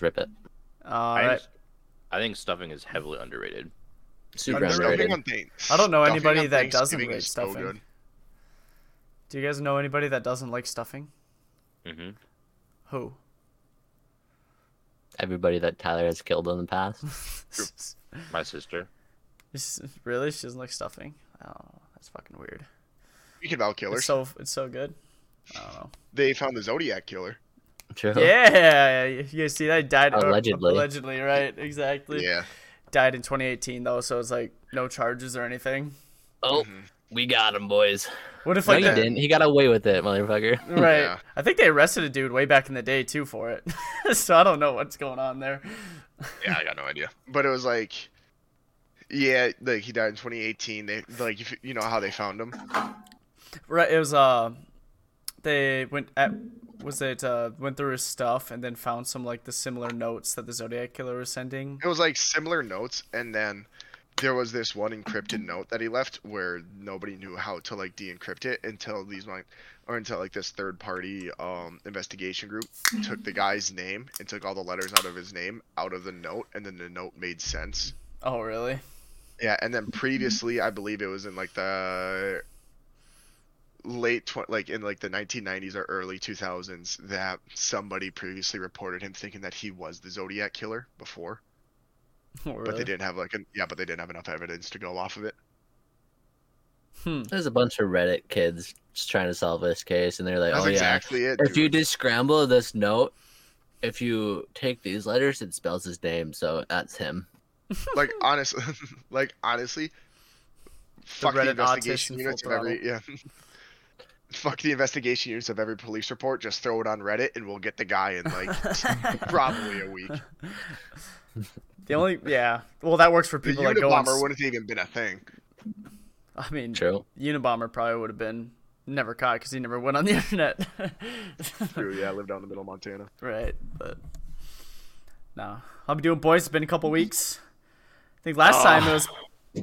Let's rip it. All I, right. just- I think stuffing is heavily underrated. Super Underrated. underrated. On things. I don't know Stuffing anybody on that doesn't Thanksgiving rate is so stuffing. good. Do you guys know anybody that doesn't like stuffing? hmm Who? Everybody that Tyler has killed in the past. My sister. Is- really? She doesn't like stuffing? Oh, that's fucking weird. Speaking about It's killers, so it's so good. I don't know. they found the Zodiac killer. True. Yeah, you guys see that He died or- Allegedly. allegedly, right? Exactly. Yeah. Died in 2018 though, so it's like no charges or anything. Oh, we got him, boys. What if No, like you that? didn't. He got away with it, motherfucker. Right. Yeah. I think they arrested a dude way back in the day too for it. so I don't know what's going on there. Yeah, I got no idea. But it was like, yeah, like he died in 2018. They like, you know how they found him? Right. It was uh, they went at was it uh went through his stuff and then found some like the similar notes that the Zodiac killer was sending. It was like similar notes, and then there was this one encrypted note that he left where nobody knew how to like de-encrypt it until these like, or until like this third-party um investigation group took the guy's name and took all the letters out of his name out of the note, and then the note made sense. Oh really? Yeah, and then previously, I believe it was in like the late tw- like in like the 1990s or early 2000s that somebody previously reported him thinking that he was the Zodiac killer before, Oh, but they didn't have like an, yeah, but they didn't have enough evidence to go off of it. Hmm. There's a bunch of Reddit kids just trying to solve this case, and they're like, That's "Oh yeah, exactly it. if you dude. just scramble this note, if you take these letters, it spells his name, so that's him." like honestly, like honestly, fuck the, Reddit autists investigation in units full every yeah. Fuck the investigation units of every police report. Just throw it on Reddit, and we'll get the guy in like probably a week. The only yeah. Well, that works for The people that go on. Unabomber s- wouldn't have even been a thing. I mean, True. Unabomber probably would have been never caught because he never went on the internet. True, yeah, I live down in the middle of Montana. right, but no. I'll be doing boys. It's been a couple weeks. I think last time it ah. was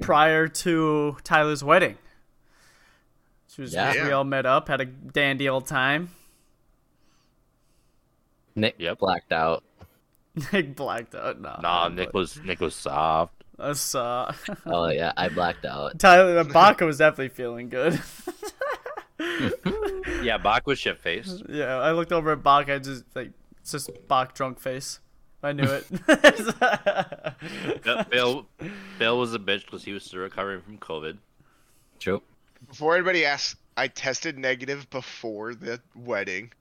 prior to Tyler's wedding. She was Yeah. we all met up, had a dandy old time. Nick Yep. blacked out. Nick blacked out. No, Nah, Nick was Nick was soft. I saw. Oh yeah, I blacked out. Tyler uh, Baka was definitely feeling good. Yeah, Bach was shit faced. yeah, I looked over at Bach. I just like it's just Bach drunk face. I knew it. Bill Bill was a bitch because he was still recovering from COVID. True. Before anybody asks, I tested negative before the wedding,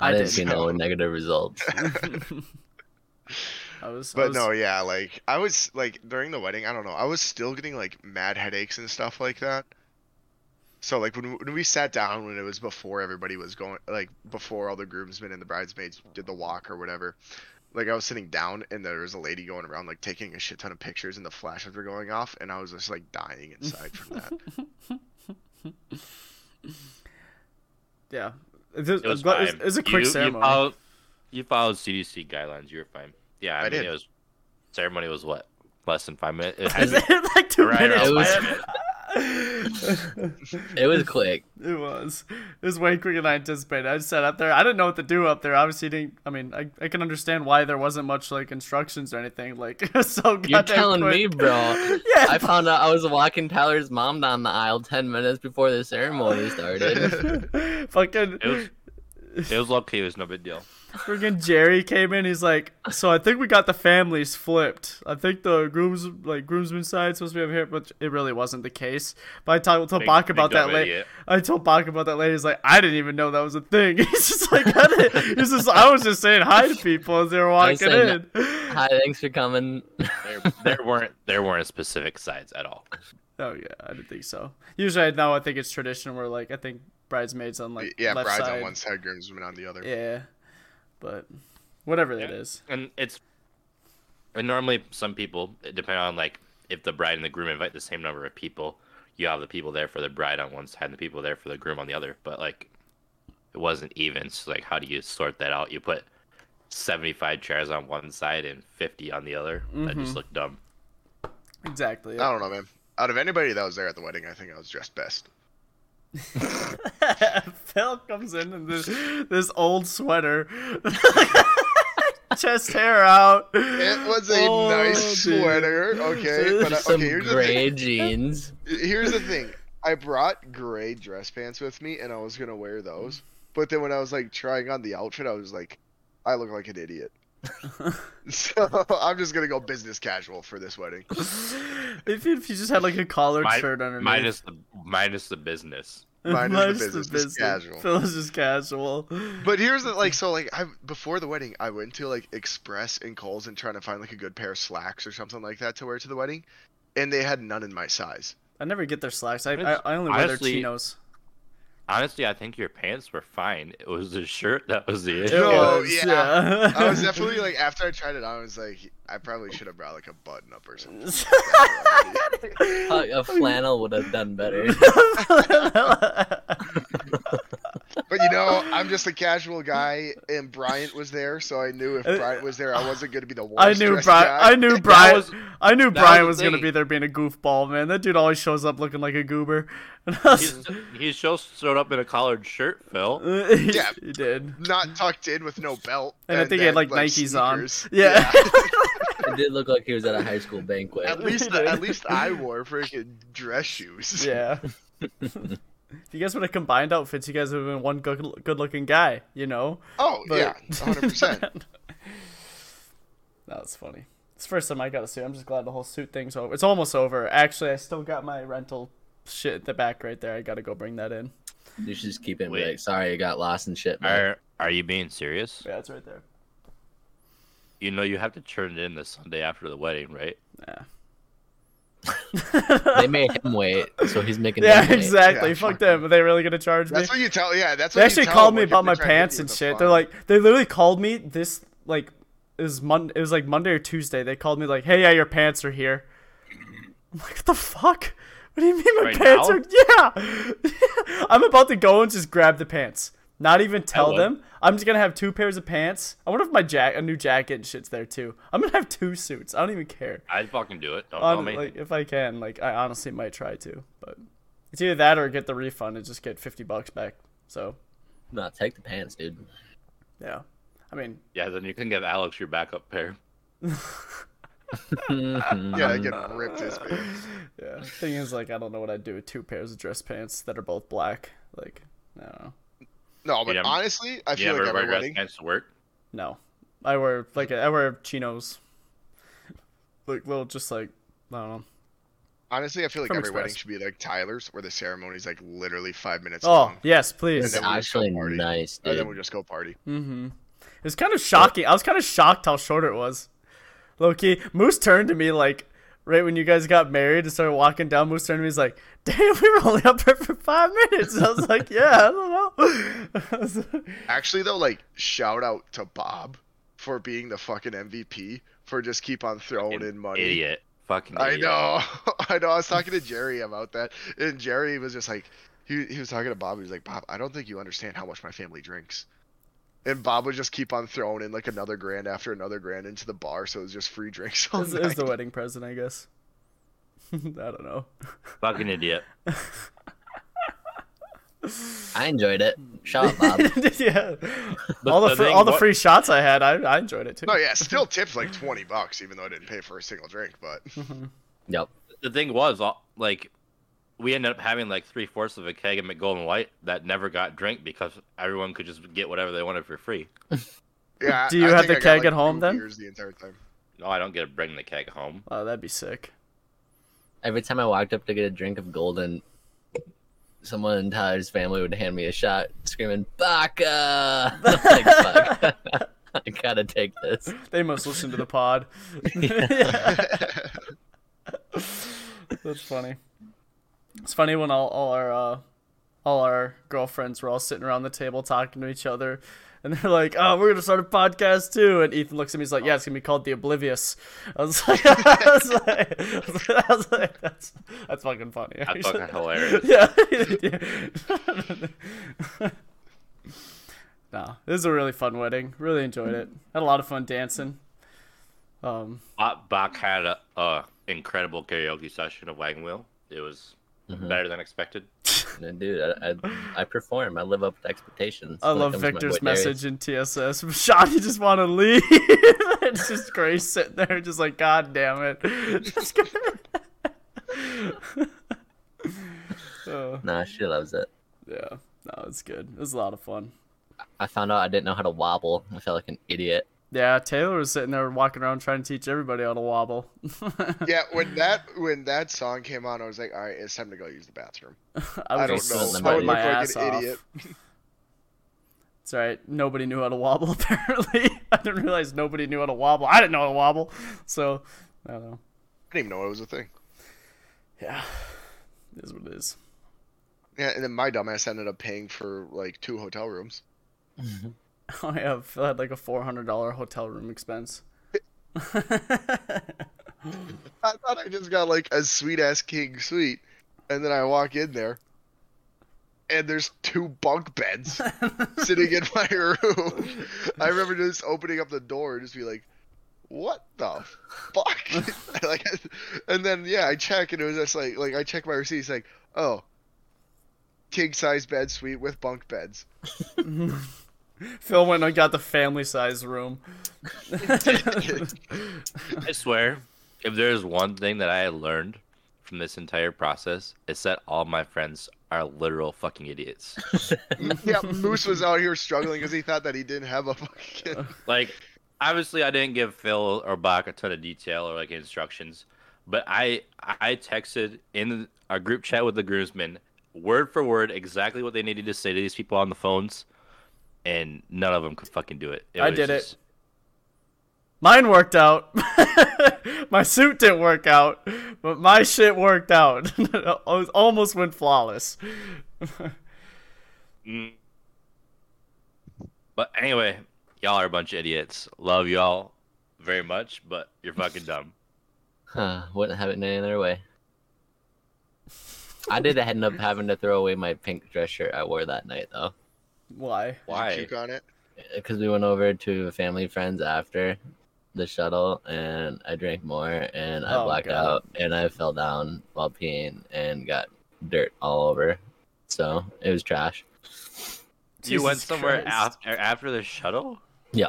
I, I didn't did. see no negative results. I was. I but was, no, yeah, like I was like during the wedding, I don't know, I was still getting like mad headaches and stuff like that. So like when when we sat down when it was before everybody was going like before all the groomsmen and the bridesmaids did the walk or whatever. Like I was sitting down and there was a lady going around like taking a shit ton of pictures and the flashes were going off and I was just like dying inside from that. Yeah. It was, It was it was- fine. it was a quick you, ceremony. You followed, you followed CDC guidelines. You were fine. Yeah, I, I mean did. it was ceremony was what less than five minutes. It Is had it like two right minutes? It was- minutes. It was quick. It was. It was way quicker than I anticipated. I just sat up there. I didn't know what to do up there. Obviously, didn't. I mean, I, I can understand why there wasn't much like instructions or anything. Like so You're telling quick. me, bro. Yeah. I found out I was walking Tyler's mom down the aisle ten minutes before the ceremony started. Fucking. It was it was okay. It was no big deal. Freaking Jerry came in. He's like, so I think we got the families flipped. I think the grooms like groomsmen side supposed to be over here, but it really wasn't the case. But I told, told Big- Bach big about that dumb later. I told Bach about that later. He's like, I didn't even know that was a thing. He's just like, I didn't. He's just, I was just saying hi to people as they were walking saying in. Hi, thanks for coming. There, there weren't there weren't specific sides at all. Oh yeah, I didn't think so. Usually, I know I think it's tradition where like I think bridesmaids on like yeah, left brides side. on one side, groomsmen on the other. Yeah, but whatever that Yeah. is. And it's and normally some people, depending on like if the bride and the groom invite the same number of people, you have the people there for the bride on one side and the people there for the groom on the other. But like it wasn't even. So like how do you sort that out? You put seventy five chairs on one side and fifty on the other. That just mm-hmm. looked dumb. Exactly. I don't know, man. Out of anybody that was there at the wedding, I think I was dressed best. Phil comes in in this this old sweater, chest hair out. It was a Oh, nice dude. sweater, okay. But uh, Some okay, here's the gray thing. jeans. Here's the thing. I brought gray dress pants with me, and I was gonna wear those. But then when I was like trying on the outfit, I was like, I look like an idiot. so I'm just gonna go business casual for this wedding. If you, if you just had like a collared Mi- shirt underneath. minus the minus the business. Minus the business, just casual. Phil is just casual. But here's the like, so like I before the wedding, I went to like Express and Kohl's and trying to find like a good pair of slacks or something like that to wear to the wedding, and they had none in my size. I never get their slacks. I I, I only wear their chinos. Honestly, I think your pants were fine. It was the shirt that was the issue. It No, was, yeah. I was definitely like after I tried it on, I was like, I probably should have brought like a button up or something. A flannel would have done better. But you know, I'm just a casual guy, and Bryant was there, so I knew if Bryant was there, I wasn't gonna be the worst. Uh, I knew Bryant. Guy. I knew Brian. was- I knew that Brian was was gonna be there being a goofball, man. That dude always shows up looking like a goober. Was- He's, he just showed up in a collared shirt, Phil. Yeah. he did. not tucked in with no belt. And I think he had, like, then, Nikes on. sneakers. Yeah. It did look like he was at a high school banquet. at least, at least I wore freaking dress shoes. Yeah. If you guys would have combined outfits, you guys would have been one good, good-looking guy. You know. Oh But- yeah, 100. percent That's funny. It's the first time I got a suit. I'm just glad the whole suit thing's over. It's almost over. Actually, I still got my rental shit at the back right there. I gotta go bring that in. You should just keep it Wait. like, sorry, I got lost and shit. man." Are are you being serious? Yeah, it's right there. You know you have to turn it in the Sunday after the wedding, right? Yeah. They made him wait, so he's making Yeah, them exactly. Yeah, Fuck fuck them. Are they really gonna charge me? That's what you tell. Yeah, that's They what actually you tell They actually called me about my they're trying to get pants and shit. fun. They're like, they literally called me this like it was Mon. It was like Monday or Tuesday. They called me like, "Hey, yeah, your pants are here." I'm like, "What the fuck? What do you mean my Right pants now? are? Yeah, I'm about to go and just grab the pants. Not even tell would. them. I'm just gonna have two pairs of pants. I wonder if my jack, a new jacket and shit's there too. I'm gonna have two suits. I don't even care. I'd fucking do it. Don't On, tell me. like if I can, like I honestly might try to, but it's either that or get the refund and just get fifty bucks back. So No, take the pants, dude. yeah, I mean, yeah, then you can give Alex your backup pair. Yeah, I get ripped his pants. yeah. Thing is, like, I don't know what I'd do with two pairs of dress pants that are both black. Like, I don't know. No, but Yeah. honestly, I feel like wear every dress wedding. pants to work? No, I wear like I wear chinos. Like little, just like I don't know. Honestly, I feel like From every wedding should be like Tyler's, where the ceremony's like literally five minutes Oh long, yes, please. then we just Actually, party. nice, and then we just go party. Mm-hmm. It was kind of shocking. I was kind of shocked how short it was. Low key, Moose turned to me like right when you guys got married and started walking down. Moose turned to me, he's like, "Damn, we were only up there for five minutes." I was like, "Yeah, I don't know." Actually, though, like shout out to Bob for being the fucking MVP for just keep on throwing in money. Idiot. Fucking I know, I know. I was talking to Jerry about that, and Jerry was just like, he he was talking to Bob. He was like, Bob, I don't think you understand how much my family drinks. And Bob would just keep on throwing in like another grand after another grand into the bar, so it was just free drinks all It was, it was the wedding present, I guess. I don't know. Fucking idiot. I enjoyed it. Shut up, Bob. yeah, But all the, the fr- thing- all the what- free shots I had, I, I enjoyed it too. No, yeah, still tips like twenty bucks, even though I didn't pay for a single drink. But mm-hmm. yep. The thing was, all- like, we ended up having like three fourths of a keg of Mich Golden Light that never got drink because everyone could just get whatever they wanted for free. Yeah. Do you I have the I got, keg like, at home then? the entire time. No, I don't get to bring the keg home. Oh, that'd be sick. Every time I walked up to get a drink of golden, someone in Tyler's family would hand me a shot, screaming "Baka!" Like. I gotta take this. They must listen to the pod. That's funny. It's funny when all, all our uh, all our girlfriends were all sitting around the table talking to each other, and they're like, "Oh, we're gonna start a podcast too." And Ethan looks at me, he's like, "Yeah, it's gonna be called The Oblivious." I was like, I was like, I was like that's that's fucking funny. That's fucking hilarious. yeah. no, this is a really fun wedding. Really enjoyed it. Had a lot of fun dancing. Um, Bach, Bach had a, a incredible karaoke session of Wagon Wheel. It was Mm-hmm. better than expected. Dude, I, I, I perform. I live up to expectations. I love comes to my Victor's boy Darius. message in TSS. Sean, you just want to leave. it's just Grace sitting there, just like, God damn it. Just Oh, Nah, she loves it. yeah, no, it's good. It was a lot of fun. I found out I didn't know how to wobble. I felt like an idiot. Yeah, Taylor was sitting there walking around trying to teach everybody how to wobble. Yeah, when that when that song came on, I was like, all right, it's time to go use the bathroom. I I, was don't know. sweating I my would my look like ass an off. idiot. It's alright. Nobody knew how to wobble, apparently. I didn't realize nobody knew how to wobble. I didn't know how to wobble. So, I don't know. I didn't even know it was a thing. Yeah. It is what it is. Yeah, and then my dumbass ended up paying for like two hotel rooms. I have I had like a $400 hotel room expense. I thought I just got like a sweet ass king suite, and then I walk in there, and there's two bunk beds sitting in my room. I remember just opening up the door and just be like, "What the fuck?" like, and then yeah, I check and it was just like like I check my receipt. It's like, oh, king size bed suite with bunk beds. Phil went and got the family size room. I swear, if there's one thing that I learned from this entire process, it's that all my friends are literal fucking idiots. yeah, Moose was out here struggling because he thought that he didn't have a fucking. like, obviously, I didn't give Phil or Bach a ton of detail or like instructions, but I I texted in our group chat with the groomsmen word for word exactly what they needed to say to these people on the phones, and none of them could fucking do it. It I was did it. Mine worked out. my suit didn't work out, but my shit worked out. it almost went flawless. Mm. But anyway, y'all are a bunch of idiots. Love y'all very much, but you're fucking dumb. Huh, wouldn't have it any other way. I did end up having to throw away my pink dress shirt I wore that night though, Why? Why? Puke on it. because we went over to family friends after the shuttle, and I drank more, and I Oh, blacked God. out, and I fell down while peeing and got dirt all over. So it was trash. you went somewhere Christ. after after the shuttle? Yeah.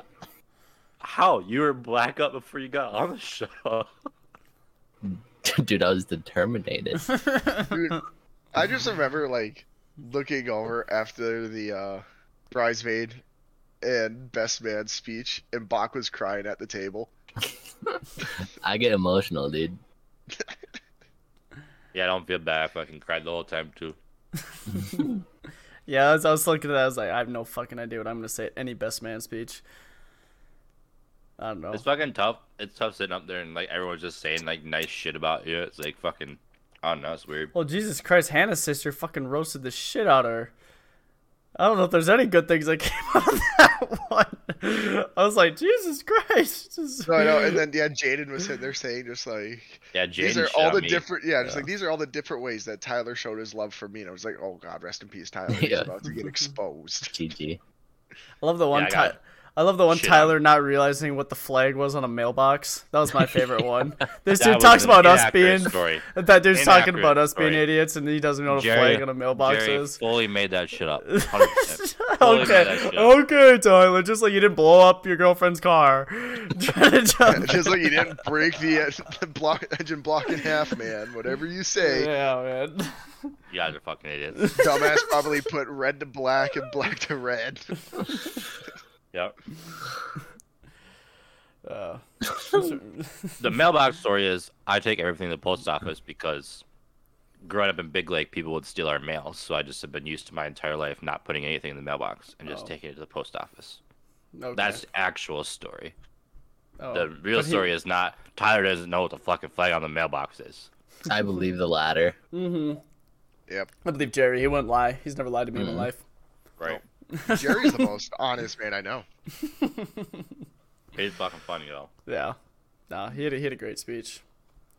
How? You were black up before you got on the shuttle. Dude, I was determined. Dude, I just remember like looking over after the uh, bridesmaid and best man speech, and Bach was crying at the table. I get emotional, dude. Yeah, I don't feel bad. I fucking cried the whole time too. Yeah, as I was looking at that, I was like, I have no fucking idea what I'm gonna say at any best man speech. I don't know. It's fucking tough. It's tough sitting up there and like everyone's just saying like nice shit about you. It's like fucking. Oh, I don't know. It's weird. Well, Jesus Christ, Hannah's sister fucking roasted the shit out of her. I don't know if there's any good things that came out of that one. I was like, Jesus Christ. Just... No, no, and then yeah, Jaden was sitting there saying just like Yeah, these are all the me. different yeah, just like these are all the different ways that Tyler showed his love for me, and I was like, oh god, rest in peace, Tyler. He's Yeah. about to get exposed. GG. I love the one I Ty- got I love the one shit Tyler not realizing what the flag was on a mailbox. That was my favorite one. This dude talks about us being story. that dude's talking about us being idiots and he doesn't know what a flag on a mailbox Jerry is. fully made that shit up. 100%. Made okay, that shit up. okay, Tyler. Just like you didn't blow up your girlfriend's car. Trying to jump. just like you didn't break the, uh, the block engine block in half, man. Whatever you say. Yeah, man. You guys are fucking idiots. Dumbass probably put red to black and black to red. Yep. Uh, The mailbox story is I take everything to the post office because growing up in Big Lake, people would steal our mail. So I just have been used to my entire life not putting anything in the mailbox and just Oh. taking it to the post office. okay. That's the actual story. Oh, The real but he- story is not Tyler doesn't know what the fucking flag on the mailbox is. I believe the latter. Mm-hmm. Yep. I believe Jerry. He wouldn't lie. He's never lied to me in my life. Right. Jerry's the most honest man I know. He's fucking funny though. Yeah. Nah, he had a, he had a great speech.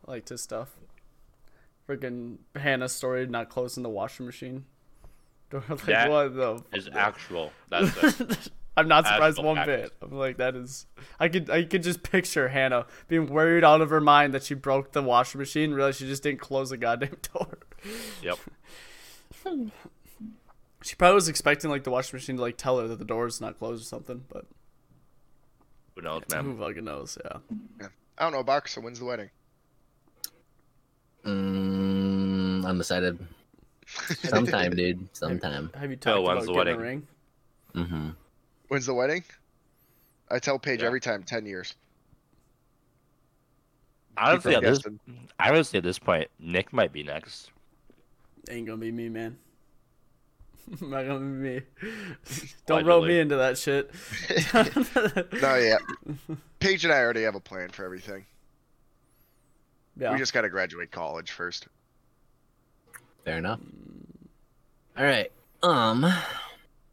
I liked his stuff. Freaking Hannah's story not closing the washing machine. like, That what the? Is actual. That's it. I'm not surprised actual one fact. bit. I'm like, that is. I could I could just picture Hannah being worried out of her mind that she broke the washing machine. Realized she just didn't close the goddamn door. yep. She probably was expecting like the washing machine to like tell her that the door is not closed or something. But Who knows, man? who fucking knows? Yeah. I don't know, Buck. So when's the wedding? Mm, undecided. Sometime, dude. Sometime. Have you talked Phil, about the getting a wedding? ring? Mm-hmm. When's the wedding? I tell Paige Yeah. every time, ten years. Honestly, Keep at this, guessing. honestly, at this point, Nick might be next. Ain't gonna be me, man. Not gonna be me. Don't roll me into that shit. No, yeah. Paige and I already have a plan for everything. yeah. We just got to graduate college first. Fair enough. All right. Um.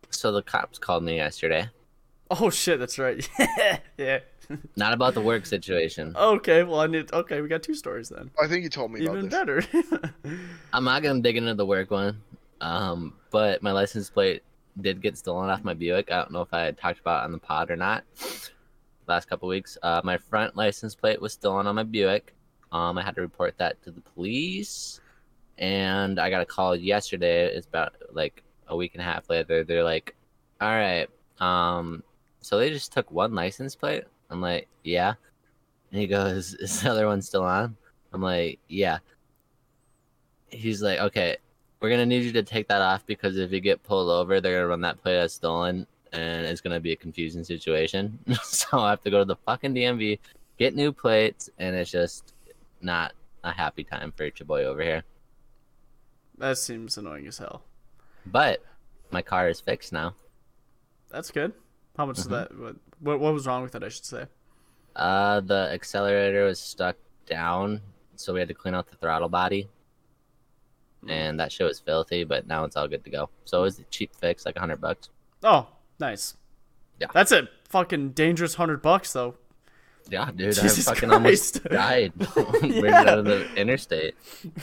So the cops called me yesterday. Oh shit, that's right. yeah. Not about the work situation. Okay, well I need. Okay, we got two stories then. I think you told me Even about this. better. I'm not gonna dig into the work one. Um, but my license plate did get stolen off my Buick. I don't know if I had talked about it on the pod or not. Last couple weeks, uh, my front license plate was stolen on my Buick. Um, I had to report that to the police, and I got a call yesterday. It's about like a week and a half later. They're like, "All right, um, so they just took one license plate." I'm like, "Yeah," and he goes, "Is the other one still on?" I'm like, "Yeah." He's like, "Okay, we're gonna need you to take that off because if you get pulled over, they're gonna run that plate as stolen, and it's gonna be a confusing situation. so I have to go to the fucking DMV, get new plates, and it's just not a happy time for your boy over here. that seems annoying as hell. But my car is fixed now. That's good. How much Mm-hmm. is that? What, what what was wrong with it? I should say. Uh, the accelerator was stuck down, so we had to clean out the throttle body. And that shit was filthy, but now it's all good to go. So it was a cheap fix, like a hundred bucks. Oh, nice. Yeah. That's a fucking dangerous hundred bucks though. Yeah, dude, Jesus I fucking Christ. almost died. Yeah. out of the interstate.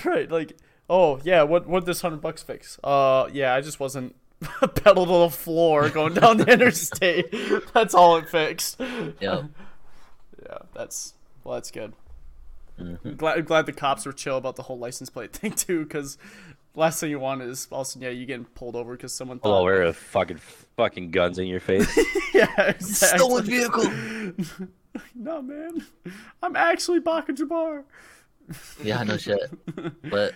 Right, like, oh yeah, what what this hundred bucks fix? Uh, yeah, I just wasn't pedal to the floor going down the interstate. That's all it fixed. Yeah, Yeah, that's well, that's good. Mhm. Glad glad the cops were chill about the whole license plate thing too, because last thing you want is also yeah you getting pulled over because someone thought Blower with fucking fucking guns in your face. yeah exactly. vehicle. no man, I'm actually Baka Jabbar. Yeah, no shit. But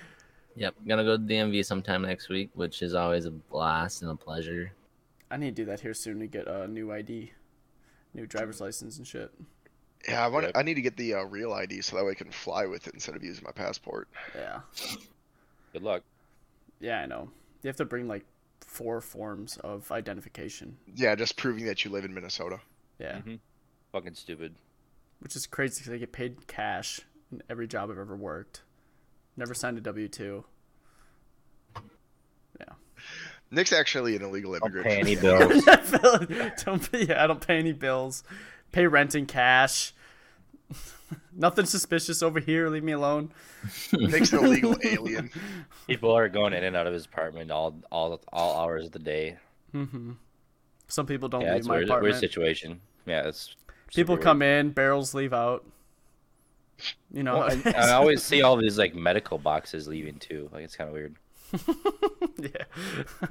yep, gonna go to DMV sometime next week, which is always a blast and a pleasure. I need to do that here soon to get a new ID, new driver's license and shit. Yeah, I want. Yep. I need to get the uh, real ID so that way I can fly with it instead of using my passport. Yeah, Good luck. yeah, I know. You have to bring like four forms of identification. Yeah, just proving that you live in Minnesota. Yeah, Mhm. Fucking stupid. which is crazy because I get paid cash in every job I've ever worked. Never signed a W two. Yeah. Nick's actually an illegal immigrant. I don't pay any bills. don't pay, yeah, I don't pay any bills. Pay rent in cash. Nothing suspicious over here. Leave me alone. Nick's an illegal alien. People are going in and out of his apartment all all all hours of the day. hmm Some people don't yeah, leave it's my weird, weird situation. Yeah, it's People come weird. in, barrels leave out. You know, Well, I, I always see all these like medical boxes leaving too. Like it's kind of weird. yeah.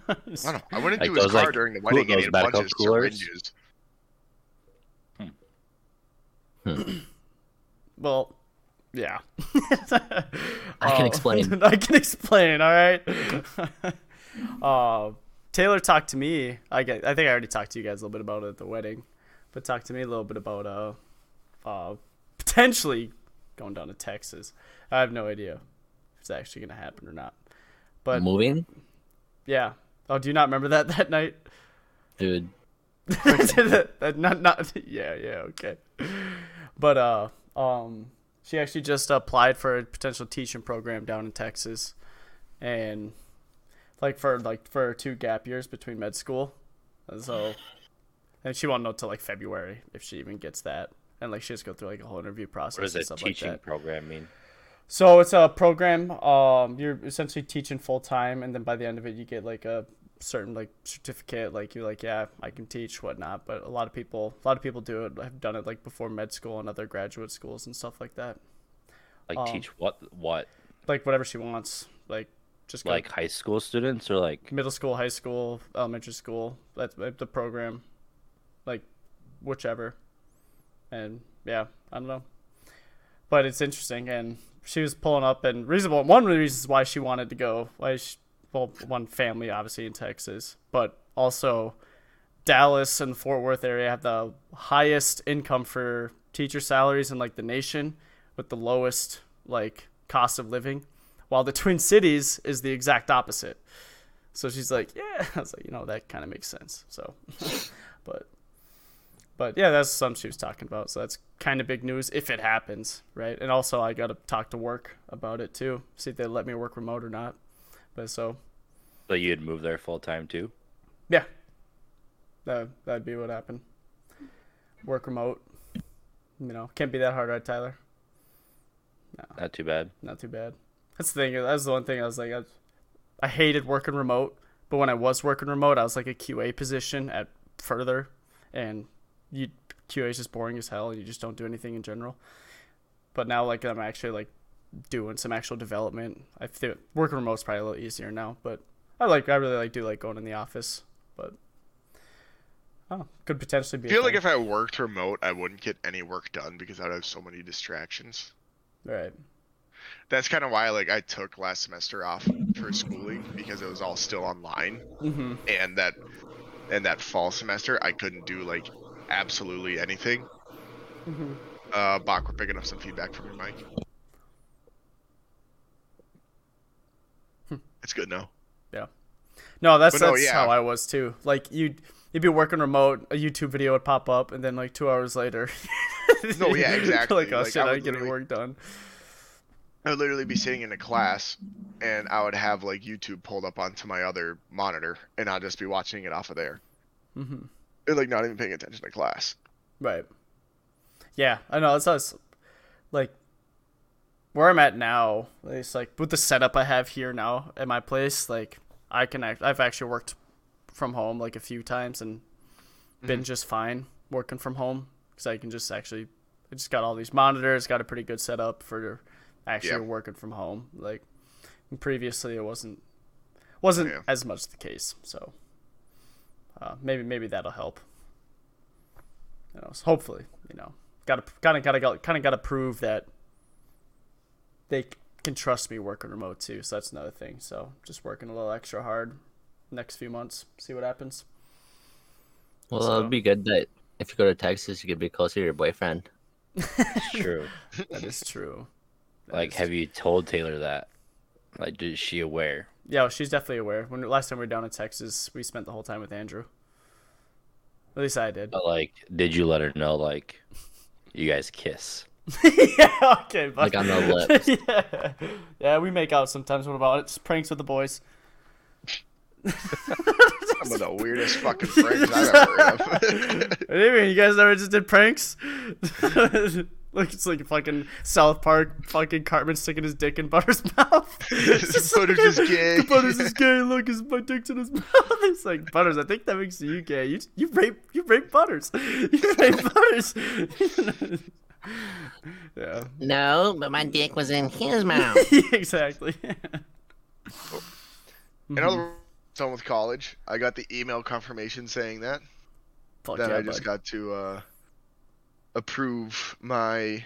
I don't know. I went Like into his those, car like, during the wedding and those he had a bunch medical of coolers? Syringes. well, yeah. I can Uh, explain. I can explain. All right. uh, Taylor talked to me. I get. I think I already talked to you guys a little bit about it at the wedding, but talked to me a little bit about uh, uh, potentially going down to Texas. I have no idea if it's actually gonna happen or not. But Moving, yeah. Oh, do you not remember that that night? dude. That- not not yeah yeah okay. But uh um she actually just applied for a potential teaching program down in Texas, and like for like for two gap years between med school, and so and she won't know till like February if she even gets that, and like she has to go through like a whole interview process What does and a stuff teaching like that. program mean? So it's a program. Um, you're essentially teaching full time, and then by the end of it, you get like a certain like certificate. Like you're like, yeah, I can teach whatnot. But a lot of people, a lot of people do it. Have done it like before med school and other graduate schools and stuff like that. Like Um, teach what? What? Like whatever she wants. Like just Like high school students or like? middle school, high school, elementary school. That's that's the program. Like whichever. And yeah, I don't know. But it's interesting and she was pulling up and reasonable one of the reasons why she wanted to go, why she, well, one family obviously in Texas, but also Dallas and Fort Worth area have the highest income for teacher salaries in like the nation with the lowest like cost of living, while the Twin Cities is the exact opposite. So she's like, yeah. I was like, you know, that kind of makes sense. So, but, but yeah, that's something she was talking about. So that's kind of big news if it happens, right? And also, I got to talk to work about it too, see if they let me work remote or not. But so, So you'd move there full time too? yeah, that that'd be what happened. Work remote. You know, can't be that hard, right, Tyler? No. Not too bad. not too bad. That's the thing. That's the one thing I was like, I, I hated working remote. But when I was working remote, I was like a QA position at further, and you QA is just boring as hell. and You just don't do anything in general. But now, like I'm actually like doing some actual development. I think working remote's probably a little easier now. But I like I really like do like going in the office. But oh, could potentially be. I feel like if I worked remote, I wouldn't get any work done because I'd have so many distractions. right. That's kind of why like I took last semester off for schooling because it was all still online, Mm-hmm. and that and that fall semester I couldn't do like absolutely anything. Mm-hmm. Uh, Bach, we're picking up some feedback from your mic. It's good now. Yeah. No, that's no, that's yeah. how I was too. Like you you'd be working remote, a YouTube video would pop up and then like 2 hours later No, yeah, exactly. like oh Like, shit, I I would ain't getting work done. I would literally be sitting in a class, and I would have like YouTube pulled up onto my other monitor, and I'd just be watching it off of there, Mhm. and like not even paying attention to class. Right. Yeah, I know. It's us. Like where I'm at now. It's like with the setup I have here now at my place. Like I can. Act, I've actually worked from home like a few times and been just fine working from home because I can just actually. I just got all these monitors. Got a pretty good setup for actually Yeah. working from home. Like previously, it wasn't wasn't Yeah. as much the case. So uh, maybe maybe that'll help you know, so hopefully, you know, gotta kind of gotta kind of gotta prove that they can trust me working remote too. So that's another thing. So just working a little extra hard next few months, see what happens. Well, So- it'd be good that if you go to Texas, you could be closer to your boyfriend. It's true. That is true. That like, is- have you told Taylor that? Like, is she aware? Yeah, well, she's definitely aware. When last time we were down in Texas, we spent the whole time with Andrew. At least I did. But like, did you let her know? Like, you guys kiss? yeah, okay, but Like on the lips. yeah, yeah, we make out sometimes. What about it? Just pranks with the boys. Some of the weirdest fucking pranks I've ever heard of. What do you mean? You guys never just did pranks? Look, it's like fucking South Park, fucking Cartman sticking his dick in Butter's mouth. It's just Butters is gay. Butters is gay. Look, his my dick's in his mouth. It's like Butters. I think that makes you gay. You you rape you rape Butters. You rape Butters. Yeah, No, but my dick was in his mouth. exactly. In other words, done with college. I got the email confirmation saying that. Fuck then yeah, I just bud. got to uh, approve my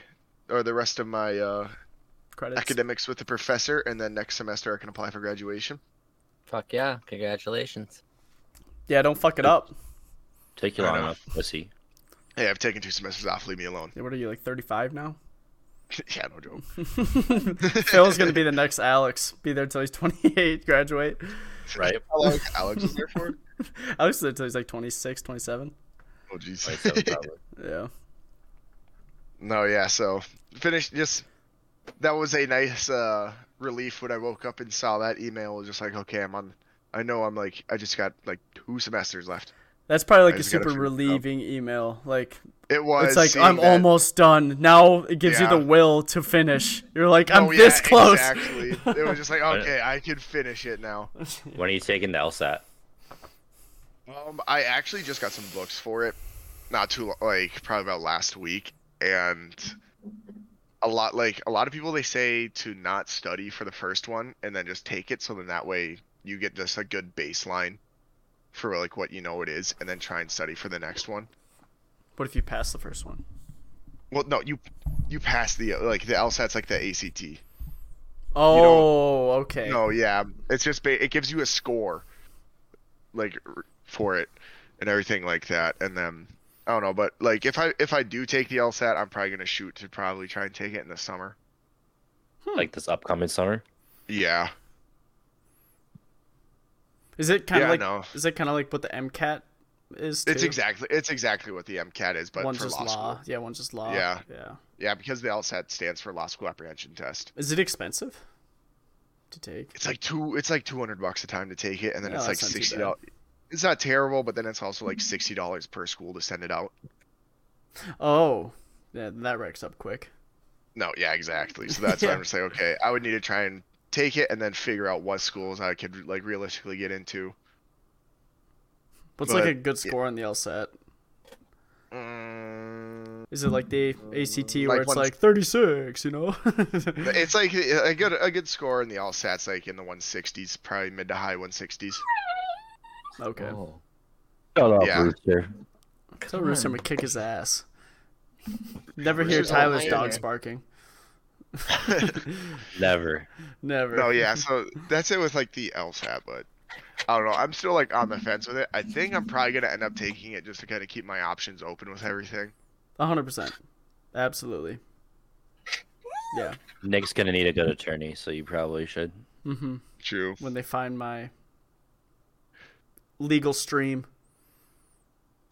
or the rest of my uh, credits. academics with the professor, and then next semester I can apply for graduation. Fuck yeah! Congratulations. Yeah, don't fuck it up. Take you I long know. enough, pussy. Hey, I've taken two semesters off. Leave me alone. Yeah, What are you like 35 now? yeah, no joke. Phil's gonna be the next Alex. Be there till he's 28, graduate. Right? How long Alex is there for? Alex is there till he's like 26, 27. Oh jeez. Yeah. No, yeah. So finished. Just that was a nice uh, relief when I woke up and saw that email. It was just like, okay, I'm on. I know I'm like I just got like two semesters left. That's probably like I a super figure it out. relieving email. Like It was. it's like I'm that- almost done. Now it gives you the will to finish. You're like I'm Oh, yeah, this close. Exactly. It was just like, okay, I can finish it now. When are you taking the LSAT? Um, I actually just got some books for it, not too lo- like probably about last week, and a lot like a lot of people they say to not study for the first one and then just take it, so then that way you get just a good baseline for like what you know it is, and then try and study for the next one. What if you pass the first one? Well, no, you you pass the like the LSAT's like the ACT. Oh, okay. No, yeah, it's just ba- it gives you a score, like for it, and everything like that. And then I don't know, but like if I if I do take the LSAT, I'm probably gonna shoot to probably try and take it in the summer. Hmm. Like this upcoming summer? Yeah, Is it kind of Yeah, like no. is it kind of like what the MCAT is? Too? it's exactly it's exactly what the MCAT is, but one's for just law, law. school. Yeah, one's just law. Yeah. Yeah. Yeah, because the LSAT stands for Law School Apprehension Test. Is it expensive to take? It's like two it's like two hundred bucks a time to take it, and then Oh, it's like that's not too sixty dollars. It's not terrible, but then it's also like sixty dollars per school to send it out. Oh, yeah, that racks up quick. No, yeah, exactly. So that's why I'm just like, okay, I would need to try and take it and then figure out what schools I could like realistically get into. What's like a good yeah. score on the LSAT? Mm, Is it like the ACT where like it's like 36, you know? it's like a good a good score in the LSAT's like in the 160s, probably mid to high 160s. okay. Oh. Shut up, Yeah. Rooster. So Rooster would kick his ass. Never hear Tyler's all dogs barking. Never. Never. No, yeah, so that's it with like the LSAT, but I don't know. I'm still like on the fence with it. I think I'm probably gonna end up taking it just to kind of keep my options open with everything. 100%. Absolutely. Yeah. Nick's gonna need a good attorney, so you probably should. Mm-hmm. True. When they find my legal stream.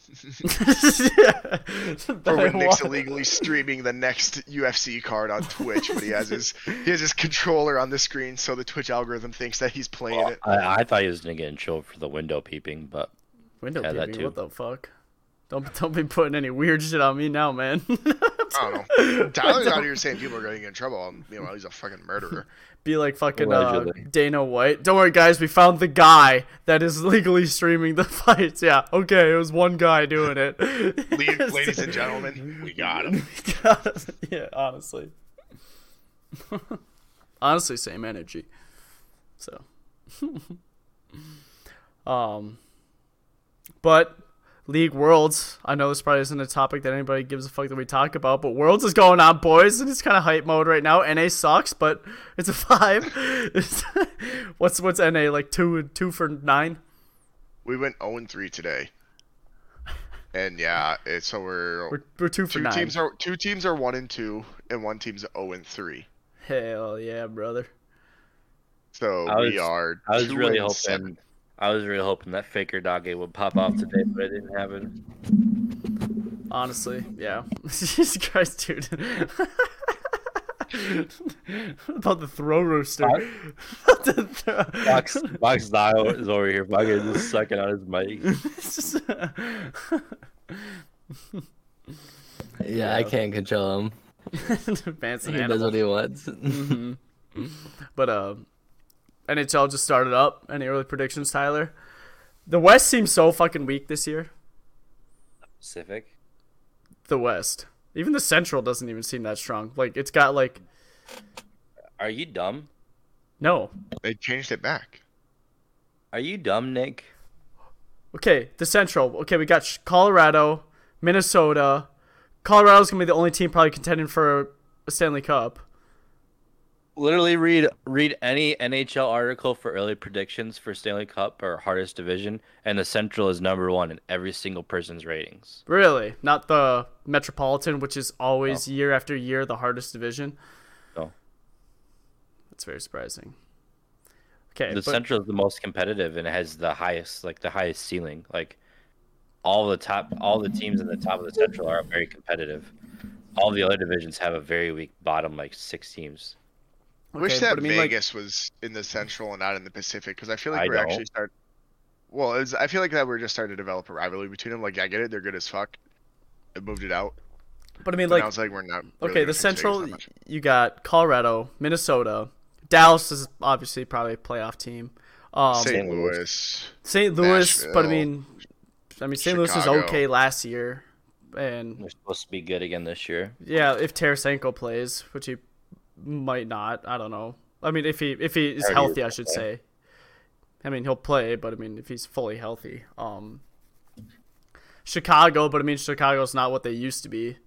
Or when Nick's illegally streaming the next UFC card on Twitch, but he has his he has his controller on the screen, so the Twitch algorithm thinks that he's playing it. I, I thought he was gonna get in trouble for the window peeping, but Window Yeah, that peeping, too. what the fuck? Don't don't be putting any weird shit on me now, man. I don't know. Tyler's out here saying people are getting in trouble. and, You know, he's a fucking murderer. be like fucking uh, Dana White. Don't worry, guys. We found the guy that is legally streaming the fights. Yeah, okay. It was one guy doing it. Le- Ladies and gentlemen, we got him. yeah, honestly. honestly, same energy. So, um, but League Worlds. I know this probably isn't a topic that anybody gives a fuck that we talk about, but Worlds is going on, boys, and it's kind of hype mode right now. NA sucks, but it's a five. What's what's NA like two and two for nine? We went 0 and 3 today. And yeah, it's so we're, We're, we're two for two nine. teams are two teams are 1 and 2 and one team's 0 and 3. Hell yeah, brother. So I was- we are I was two really and hoping seven. I was really hoping that Faker Doggy would pop off today, but it didn't happen. Honestly, yeah. Jesus Christ, dude. About the throw rooster. About the throw- Box Box Dial is over here fucking just sucking on his mic. It's just- Yeah, I can't control him. Man's an He does what he wants. Mhm. But uh, NHL just started up. Any early predictions, Tyler? The West seems so fucking weak this year. Pacific. The West, even the Central doesn't even seem that strong. Like it's got like Are you dumb? no. They changed it back. Are you dumb, Nick? Okay, the Central. Okay, we got Colorado, Minnesota. Colorado's gonna be the only team probably contending for a Stanley Cup. Literally read read any NHL article for early predictions for Stanley Cup or hardest division, and the Central is number one in every single person's ratings. Really? Not the Metropolitan, which is always year after year the hardest division. No. That's very surprising. Okay, the but- Central is the most competitive and it has the highest, like the highest ceiling. Like all the top, all the teams in the top of the Central are very competitive. All the other divisions have a very weak bottom, like six teams. I wish that I mean, like- Vegas was in the Central and not in the Pacific because I feel like I we're don't. actually start. Well, it's, I feel like that we're just starting to develop a rivalry between them. Like, I get it, they're good as fuck. I moved it out. But I mean, But like, now it's like we're not. really okay, the Central, you got Colorado, Minnesota, Dallas is obviously probably a playoff team. Um, St. St. Louis. Louis. St. Louis, but I mean, I mean, St. Louis was okay last year, and They're supposed to be good again this year. yeah, if Tarasenko plays, which he might not, I don't know. I mean, if he if he is healthy, I should say. I mean, he'll play, but I mean, if he's fully healthy, um, Chicago, but I mean, Chicago's not what they used to be.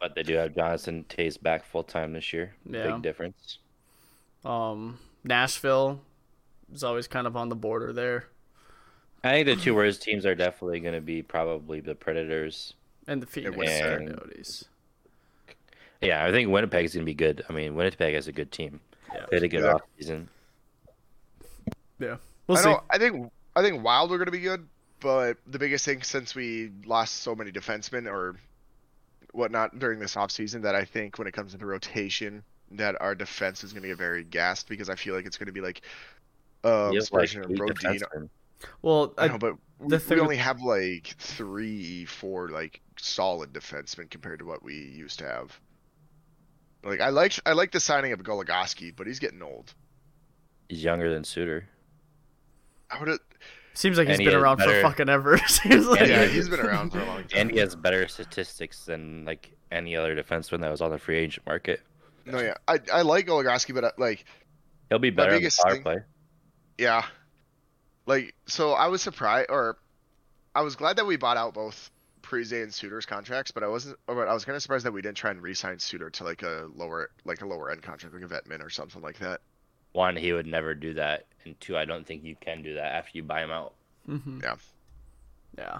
But they do have Jonathan Toews back full time this year. Yeah. Big difference. Um, Nashville is always kind of on the border there, I think the two worst teams are definitely going to be probably the Predators. and the Phoenix Winnipeg. Coyotes. Yeah, I think Winnipeg's going to be good. I mean, Winnipeg has a good team. Yeah. They had a good Yeah. off season. Yeah, we'll I see. know. I think. I think Wild are going to be good, but the biggest thing since we lost so many defensemen or whatnot during this offseason that I think when it comes into rotation that our defense is going to get very gassed because I feel like it's going to be like um, You have, like, Spurgeon and eight Well, I I, know, but the we, thing we only have like three, four like solid defensemen compared to what we used to have. Like I like I like the signing of Goligoski, but he's getting old. He's younger than Suter. I would have. seems like he's and he been around better- for fucking ever. seems like. Yeah, Yeah. he's been around for a long time. And he has better statistics than like any other defenseman that was on the free agent market. No, yeah, I I like Goligoski, but uh, like He'll be better on the biggest power thing- play. Yeah. Like, so I was surprised, or I was glad that we bought out both Parise and Suter's contracts, but I wasn't, or I was kind of surprised that we didn't try and re-sign Suter to like a lower, like a lower end contract, like a Vetman or something like that. One, he would never do that, and two, I don't think you can do that after you buy him out. hmm Yeah. Yeah.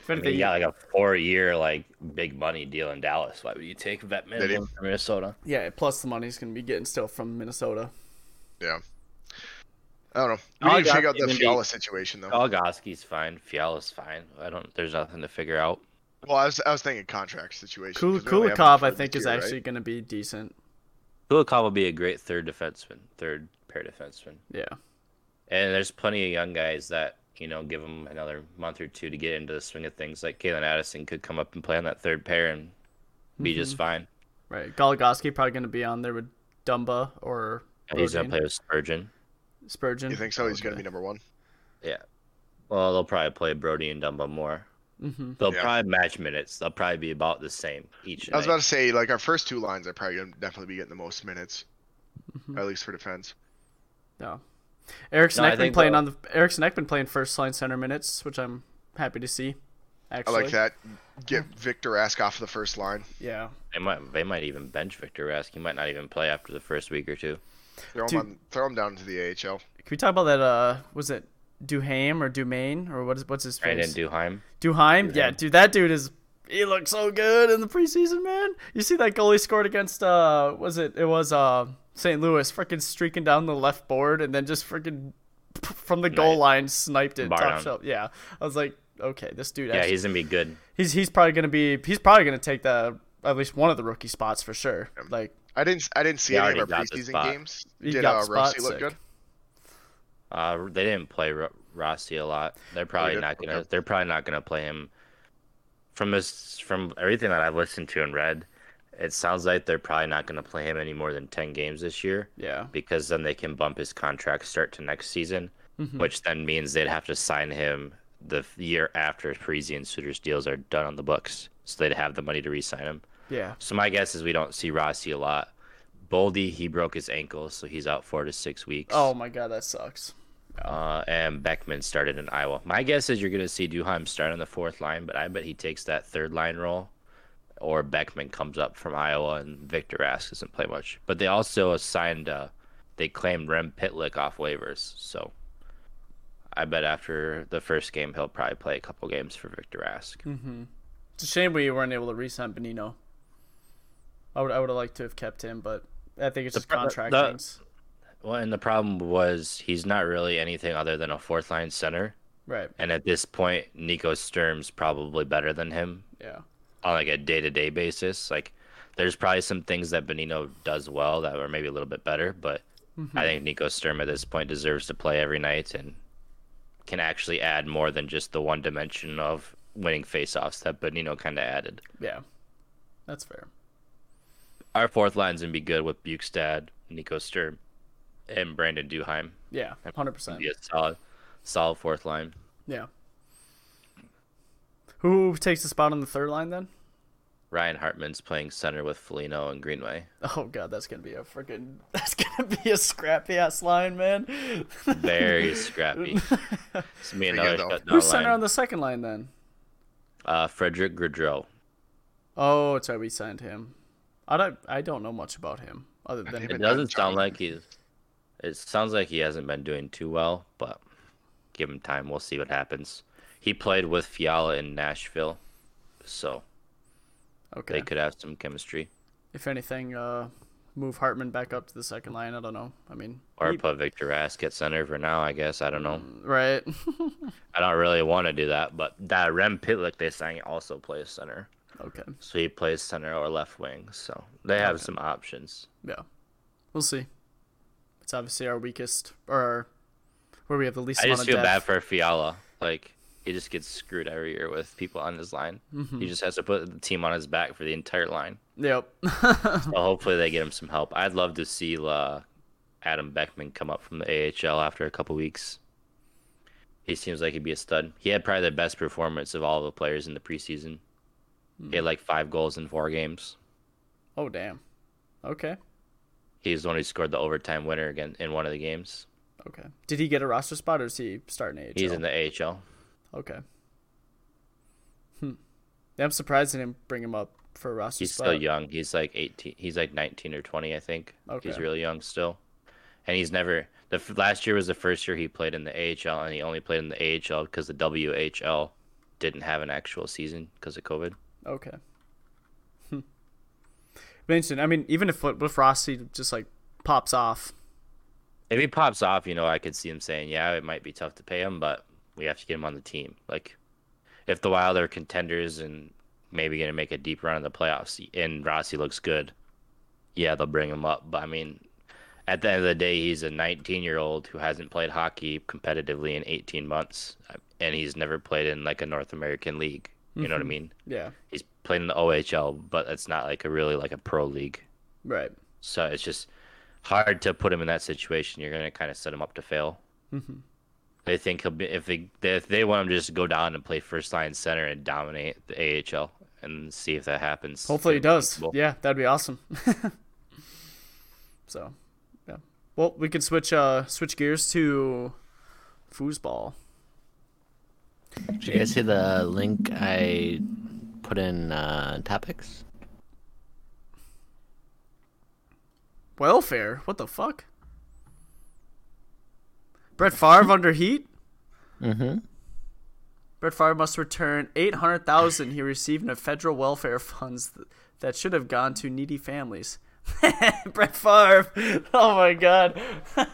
If I mean, anything, you got like a four-year like big money deal in Dallas. Why would you take vet Did he? minimum from Minnesota? yeah. Plus the money's gonna be getting still from Minnesota. Yeah. I don't know. We need to figure out the Goligoski's gonna be- Fiala situation though. Goligoski's fine. Fiala's fine. I don't. There's nothing to figure out. Well, I was, I was thinking contract situation. Kul- 'cause we only have him Kulikov, I this think, is year, right? actually gonna be decent. Kulikov will be a great third defenseman, third pair defenseman. Yeah. And there's plenty of young guys that you know give them another month or two to get into the swing of things. Like Calen Addison could come up and play on that third pair and be Mm-hmm. just fine. Right. Goligoski probably gonna be on there with Dumba or And he's gonna Brodin. play with Spurgeon. Spurgeon. You think so? He's gonna be number one. Yeah. Well, they'll probably play Brody and Dumba more. Mm-hmm. They'll Yeah. probably match minutes. They'll probably be about the same each. I was night. about to say, like our first two lines are probably gonna definitely be getting the most minutes, Mm-hmm. at least for defense. No. Eric No, I Sneck been think playing the- on the Eriksson Ek been playing first line center minutes, which I'm happy to see. Actually, I like that. Get Victor Rask off the first line. Yeah. They might. They might even bench Victor Rask. He might not even play after the first week or two. Throw him on, throw him down to the AHL. Can we talk about that? Uh, was it Duhame or Dumaine or what is what's his face? Brandon face? Duhaime. Duhaime. Yeah, Duhaime. dude, that dude is. He looked so good in the preseason, man. You see that goal he scored against? Uh, was it? It was uh St. Louis, freaking streaking down the left board and then just freaking from the goal Right. line sniped it Bar top shelf. Yeah, I was like, okay, this dude. Yeah, he's gonna be good. he's he's probably gonna be he's probably gonna take the at least one of the rookie spots for sure. Like I didn't I didn't see He any of our got the preseason games. He Did got uh, the spot, Rossi look good? Uh, they didn't play Ro- Rossi a lot. They're probably did? not gonna. Okay. They're probably not gonna play him. From this, from everything that I've listened to and read, it sounds like they're probably not gonna play him any more than ten games this year. yeah, because then they can bump his contract start to next season, Mm-hmm. which then means they'd have to sign him the year after Parise Suter's deals are done on the books, so they'd have the money to re-sign him. Yeah. So my guess is we don't see Rossi a lot. Boldy, he broke his ankle, so he's out four to six weeks. Oh my god, that sucks. Uh, and Beckman started in Iowa. My guess is you're going to see Duhaime start on the fourth line, but I bet he takes that third line role or Beckman comes up from Iowa and Victor Rask doesn't play much. But they also assigned, uh, they claimed Rem Pitlick off waivers. So I bet after the first game, he'll probably play a couple games for Victor Rask. Mm-hmm. It's a shame we weren't able to re-sign Bonino. I would I would have liked to have kept him, but I think it's The just contract the- things. Well, and the problem was he's not really anything other than a fourth line center. Right. And at this point, Nico Sturm's probably better than him Yeah. on like a day to day basis. Like, there's probably some things that Bonino does well that are maybe a little bit better, but mm-hmm. I think Nico Sturm at this point deserves to play every night and can actually add more than just the one dimension of winning faceoffs that Bonino kind of added. Yeah. That's fair. Our fourth line's gonna be good with Bjugstad, Nico Sturm, and Brandon Duhaime. Yeah. Hundred percent. Be a solid, solid fourth line. Yeah. Who takes the spot on the third line then? Ryan Hartman's playing center with Foligno and Greenway. Oh god, that's gonna be a freaking that's gonna be a scrappy ass line, man. Very scrappy. It's me Pretty another good, though. shutdown Who's center on the second line then? Uh, Frederick Gaudreau. Oh, it's why we signed him. I don't I don't know much about him other than It doesn't sound like he's. It sounds like he hasn't been doing too well, but give him time. We'll see what happens. He played with Fiala in Nashville, so okay. they could have some chemistry. If anything, uh, move Hartman back up to the second line. I don't know. I mean, Or he- put Victor Rask at center for now, I guess. I don't know. right? I don't really want to do that, but that Rem Pitlick they sang also plays center. Okay. So he plays center or left wing. So they have some options. Yeah, we'll see. It's obviously our weakest, or our, where we have the least I just feel bad for Fiala. Like he just gets screwed every year with people on his line. Mm-hmm. He just has to put the team on his back for the entire line. Yep. So hopefully they get him some help. I'd love to see uh, Adam Beckman come up from the AHL after a couple weeks. He seems like he'd be a stud. He had probably the best performance of all the players in the preseason. He had like five goals in four games. oh damn. Okay. He's the one who scored the overtime winner again in one of the games. Okay. Did he get a roster spot or is he starting AHL? He's in the AHL. Okay. Hmm. Yeah, I'm surprised they didn't bring him up for a roster He's spot. still young. He's like 18. He's like 19 or 20, I think. He's really young still. And he's never. The f- last year was the first year he played in the AHL, and he only played in the AHL because the WHL didn't have an actual season because of COVID. Okay. Hmm. I mean, even if if Rossi just like pops off, If he pops off, you know, I could see him saying, "Yeah, it might be tough to pay him, but we have to get him on the team." Like, if the Wild are contenders and maybe going to make a deep run in the playoffs, and Rossi looks good, yeah, they'll bring him up. But I mean, at the end of the day, he's a 19 year old who hasn't played hockey competitively in 18 months, and he's never played in like a North American league. You know what I mean? yeah, He's playing in the OHL, but it's not like a really like a pro league. right. So it's just hard to put him in that situation. You're gonna kind of set him up to fail. Mm-hmm. They think he'll be if they if they want him to just go down and play first line center and dominate the AHL and see if that happens. Hopefully he does. capable. Yeah, that'd be awesome. so, yeah. Well, we could switch uh switch gears to foosball. Did you guys see the link I put in uh, topics? Welfare? What the fuck? Brett Favre under heat? Mm-hmm. Brett Favre must return eight hundred thousand he received in federal welfare funds th- that should have gone to needy families. Brett Favre. Oh my god.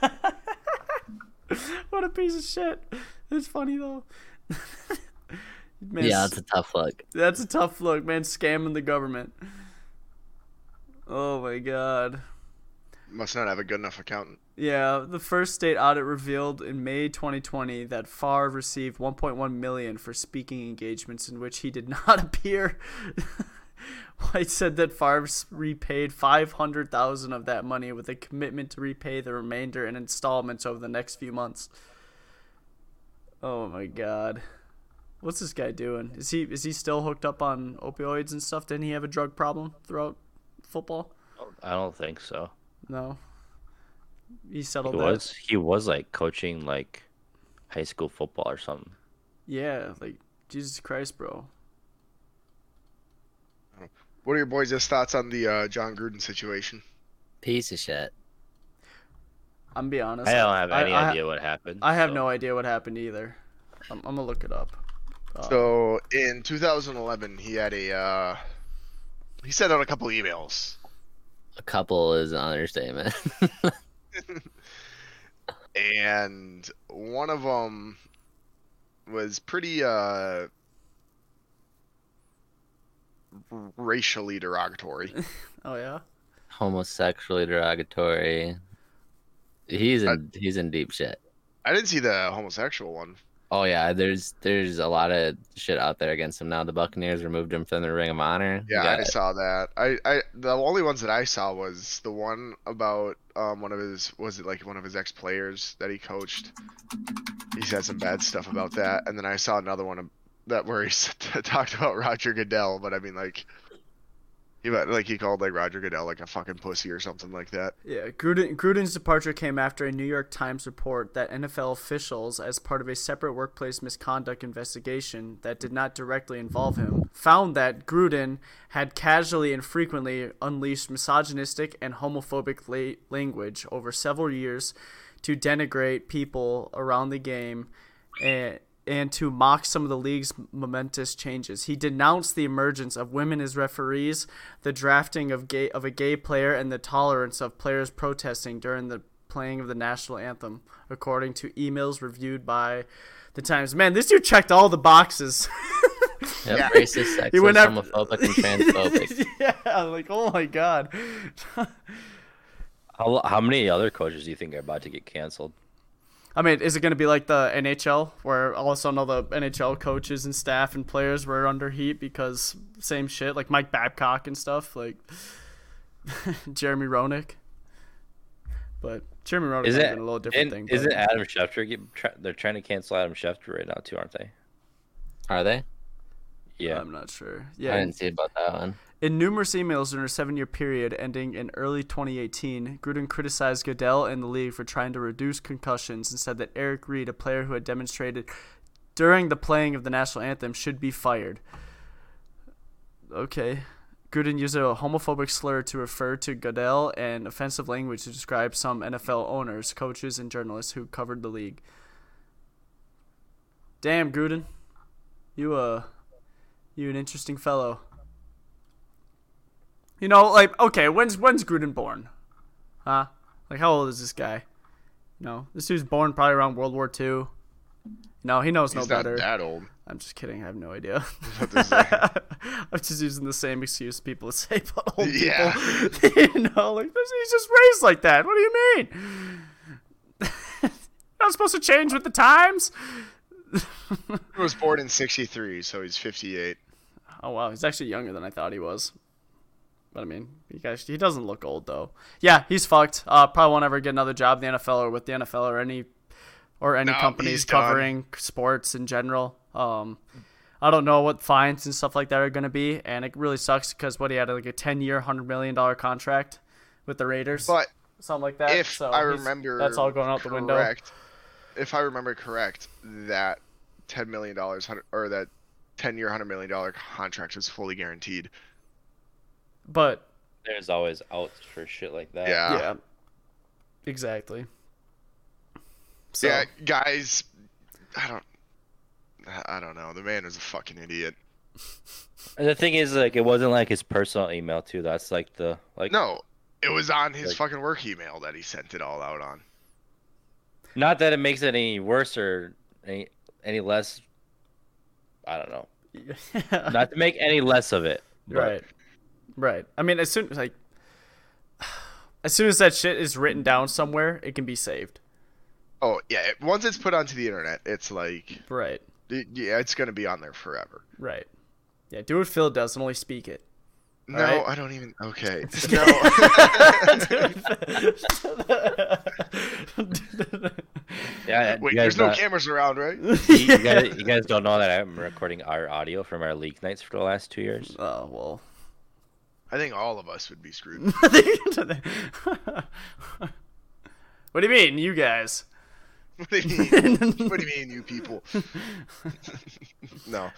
what a piece of shit. It's funny though. Man, Yeah, s- it's a tough look. that's a tough look, man. Scamming the government. Oh my god. Must not have a good enough accountant. Yeah, the first state audit revealed in May 2020 that Favre received 1.1 million for speaking engagements in which he did not appear. White said that Favre repaid 500,000 of that money with a commitment to repay the remainder in installments over the next few months. Oh my god. What's this guy doing? Is he is he still hooked up on opioids and stuff? Didn't he have a drug problem throughout football? I don't think so. No. He He settled that. was he was like coaching like high school football or something. Yeah, like Jesus Christ, bro. What are your boys' thoughts on the uh, Jon Gruden situation? Piece of shit. I'm be honest. I don't have any I- idea what happened. I have so- no idea what happened either. I'm, I'm gonna look it up. Uh, So in 2011, he had a uh, he sent out a couple emails, A couple is an understatement. and one of them was pretty uh, racially derogatory. oh yeah. Homosexually derogatory. He's in Uh, he's in deep shit. I didn't see the homosexual one. Oh yeah, there's there's a lot of shit out there against him now. The Buccaneers removed him from the Ring of Honor. Yeah, I saw that. I, I the only ones that I saw was the one about um one of his was it like one of his ex players that he coached. He said some bad stuff about that, and then I saw another one that where he talked about Roger Goodell, but I mean like he like he called like Roger Goodell like a fucking pussy or something like that. Yeah, Gruden, Gruden's departure came after a New York Times report that NFL officials, as part of a separate workplace misconduct investigation that did not directly involve him, found that Gruden had casually and frequently unleashed misogynistic and homophobic la- language over several years to denigrate people around the game and and to mock some of the league's momentous changes. He denounced the emergence of women as referees, the drafting of gay of a gay player, and the tolerance of players protesting during the playing of the national anthem, according to emails reviewed by the Times. Man, this dude checked all the boxes. Yep, Yeah. racist, sexist, He went after- homophobic, and transphobic. yeah, like oh my god. How, how many other coaches do you think are about to get canceled? I mean, is it going to be like the NHL, where all of a sudden all the NHL coaches and staff and players were under heat because same shit, like Mike Babcock and stuff, like Jeremy Roenick. But Jeremy Roenick Is is it a little different and thing. Isn't but- Adam Schefter? Get, try, they're trying to cancel Adam Schefter right now too, aren't they? Are they? Yeah. I'm not sure. Yeah, I didn't see about that one. In numerous emails during a seven year period ending in early 2018, Gruden criticized Goodell and the league for trying to reduce concussions and said that Eric Reid, a player who had demonstrated during the playing of the national anthem, should be fired. Okay. Gruden used a homophobic slur to refer to Goodell and offensive language to describe some NFL owners, coaches, and journalists who covered the league. Damn, Gruden. You, uh, you an interesting fellow. You know, like okay, when's when's Gruden born? Huh? Like how old is this guy? You know, this dude's born probably around World War II. No, he knows He's no not better. that old. I'm just kidding. I have no idea. about to say. I'm just using the same excuse people say about old Yeah. people. you know, like he's just raised like that. What do you mean? Not supposed to change with the times. He was born in '63, so he's 58. Oh wow, he's actually younger than I thought he was. But I mean, he guys, he doesn't look old though. Yeah, he's fucked. Uh, probably won't ever get another job in the NFL or with the NFL or any or any No, companies covering sports in general. Um, I don't know what fines and stuff like that are going to be, and it really sucks because what he had like a ten year, hundred million dollar contract with the Raiders, But something like that. if so I remember, that's all going out the window. correct, If I remember correct, that ten million dollars or that ten year, hundred million dollar contract is fully guaranteed. But There's always outs for shit like that. Yeah. yeah, exactly. So, Yeah, guys, I don't, I- I don't know. The man is a fucking idiot. And the thing is, like, it wasn't like his personal email too. That's like the like. No, it was on his Like- fucking work email that he sent it all out on. Not that it makes it any worse or any any less. I don't know. Not to make any less of it. but- Right. Right. I mean, as soon like as soon as that shit is written down somewhere, it can be saved. Oh yeah, once it's put onto the internet, it's like, Right. it- yeah, it's gonna be on there forever. Right. Yeah. Do what Phil does and only speak it. No, Right. I don't even. Okay. No. Yeah. Wait, you guys there's no cameras around, right? you, you guys, you guys don't know that I'm recording our audio from our league nights for the last two years. Oh well. I think all of us would be screwed. what do you mean, you guys? what do you mean? what do you mean, you people? no.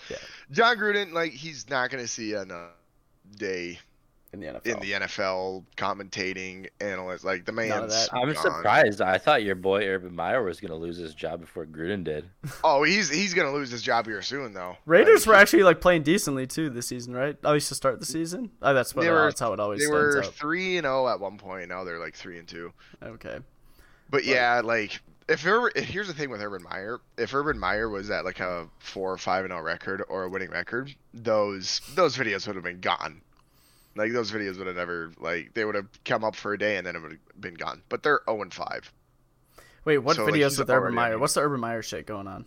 Jon Gruden, like, he's not gonna see uh, day in the NFL. in the NFL, commentating, analyst. Like the None of man's. that. I'm gone. surprised. I thought your boy Urban Meyer was gonna lose his job before Gruden did. Oh, he's he's gonna lose his job here soon, though. Raiders Like, were actually like playing decently too this season, right? At least to start the season. Oh, that's what uh, were- that's how it always They were out. three and zero at one point. Now they're like three and two. Okay. But yeah, like if Urban, if- here's the thing with Urban Meyer, if Urban Meyer was at like a four or five and zero record or a winning record, those those videos would have been gone. Like those videos would have never like they would have come up for a day and then it would have been gone. But they're zero and five. Wait, what So, videos he's with Urban Meyer? What's the Urban Meyer shit going on?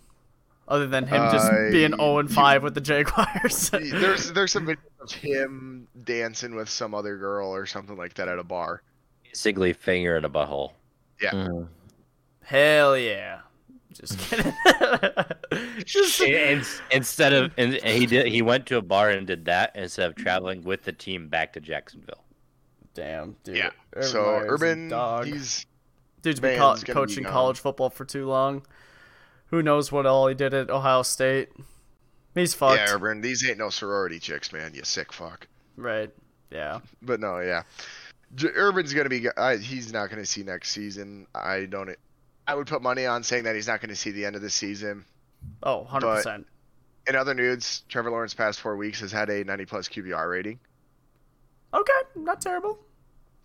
Other than him just Uh, being 0 and 5 with the Jaguars. There's there's some videos of him dancing with some other girl or something like that at a bar. Basically, finger in a butthole. Yeah. Mhm. Hell yeah. Just kidding. just, In- instead of and he did he went to a bar and did that instead of traveling with the team back to Jacksonville. damn, dude. Yeah. Urban so Meyer's Urban, dog. he's Dude's been co- gonna be coaching college football for too long. Who knows what all he did at Ohio State? He's fucked. yeah, Urban. These ain't no sorority chicks, man. You sick fuck. Right. Yeah. But no, yeah. Urban's gonna be. I, he's not gonna see next season. I don't. I would put money on saying that he's not gonna see the end of the season. Oh, 100%. In other news, Trevor Lawrence past four weeks has had a 90 plus QBR rating. Okay, not terrible.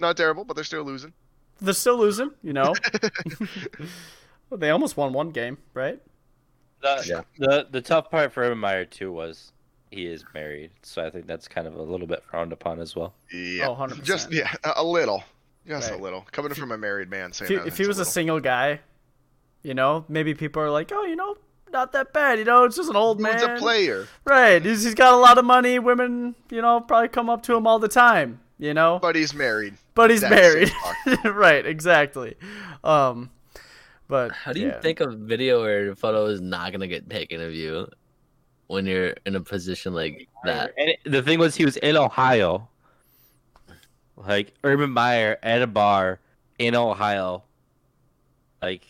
Not terrible, but they're still losing. They're still losing, you know. Well, they almost won one game, right? The, Yeah. the the tough part for Urban Meyer too was he is married, so I think that's kind of a little bit frowned upon as well. Yeah. Oh, 100%. Just yeah, a, a little. Just Right. a little. Coming from a married man saying If he, that, if he was a little. single guy, you know, maybe people are like, oh, you know, not that bad. You know, it's just an old man. Dude's a player, Right. He's, he's got a lot of money. Women, you know, probably come up to him all the time, you know? but he's married. But he's That's married. right, exactly. Um, but How do you yeah. think a video or a photo is not gonna get taken of you when you're in a position like that? And it- the thing was, he was in Ohio, like Urban Meyer at a bar in Ohio. Like,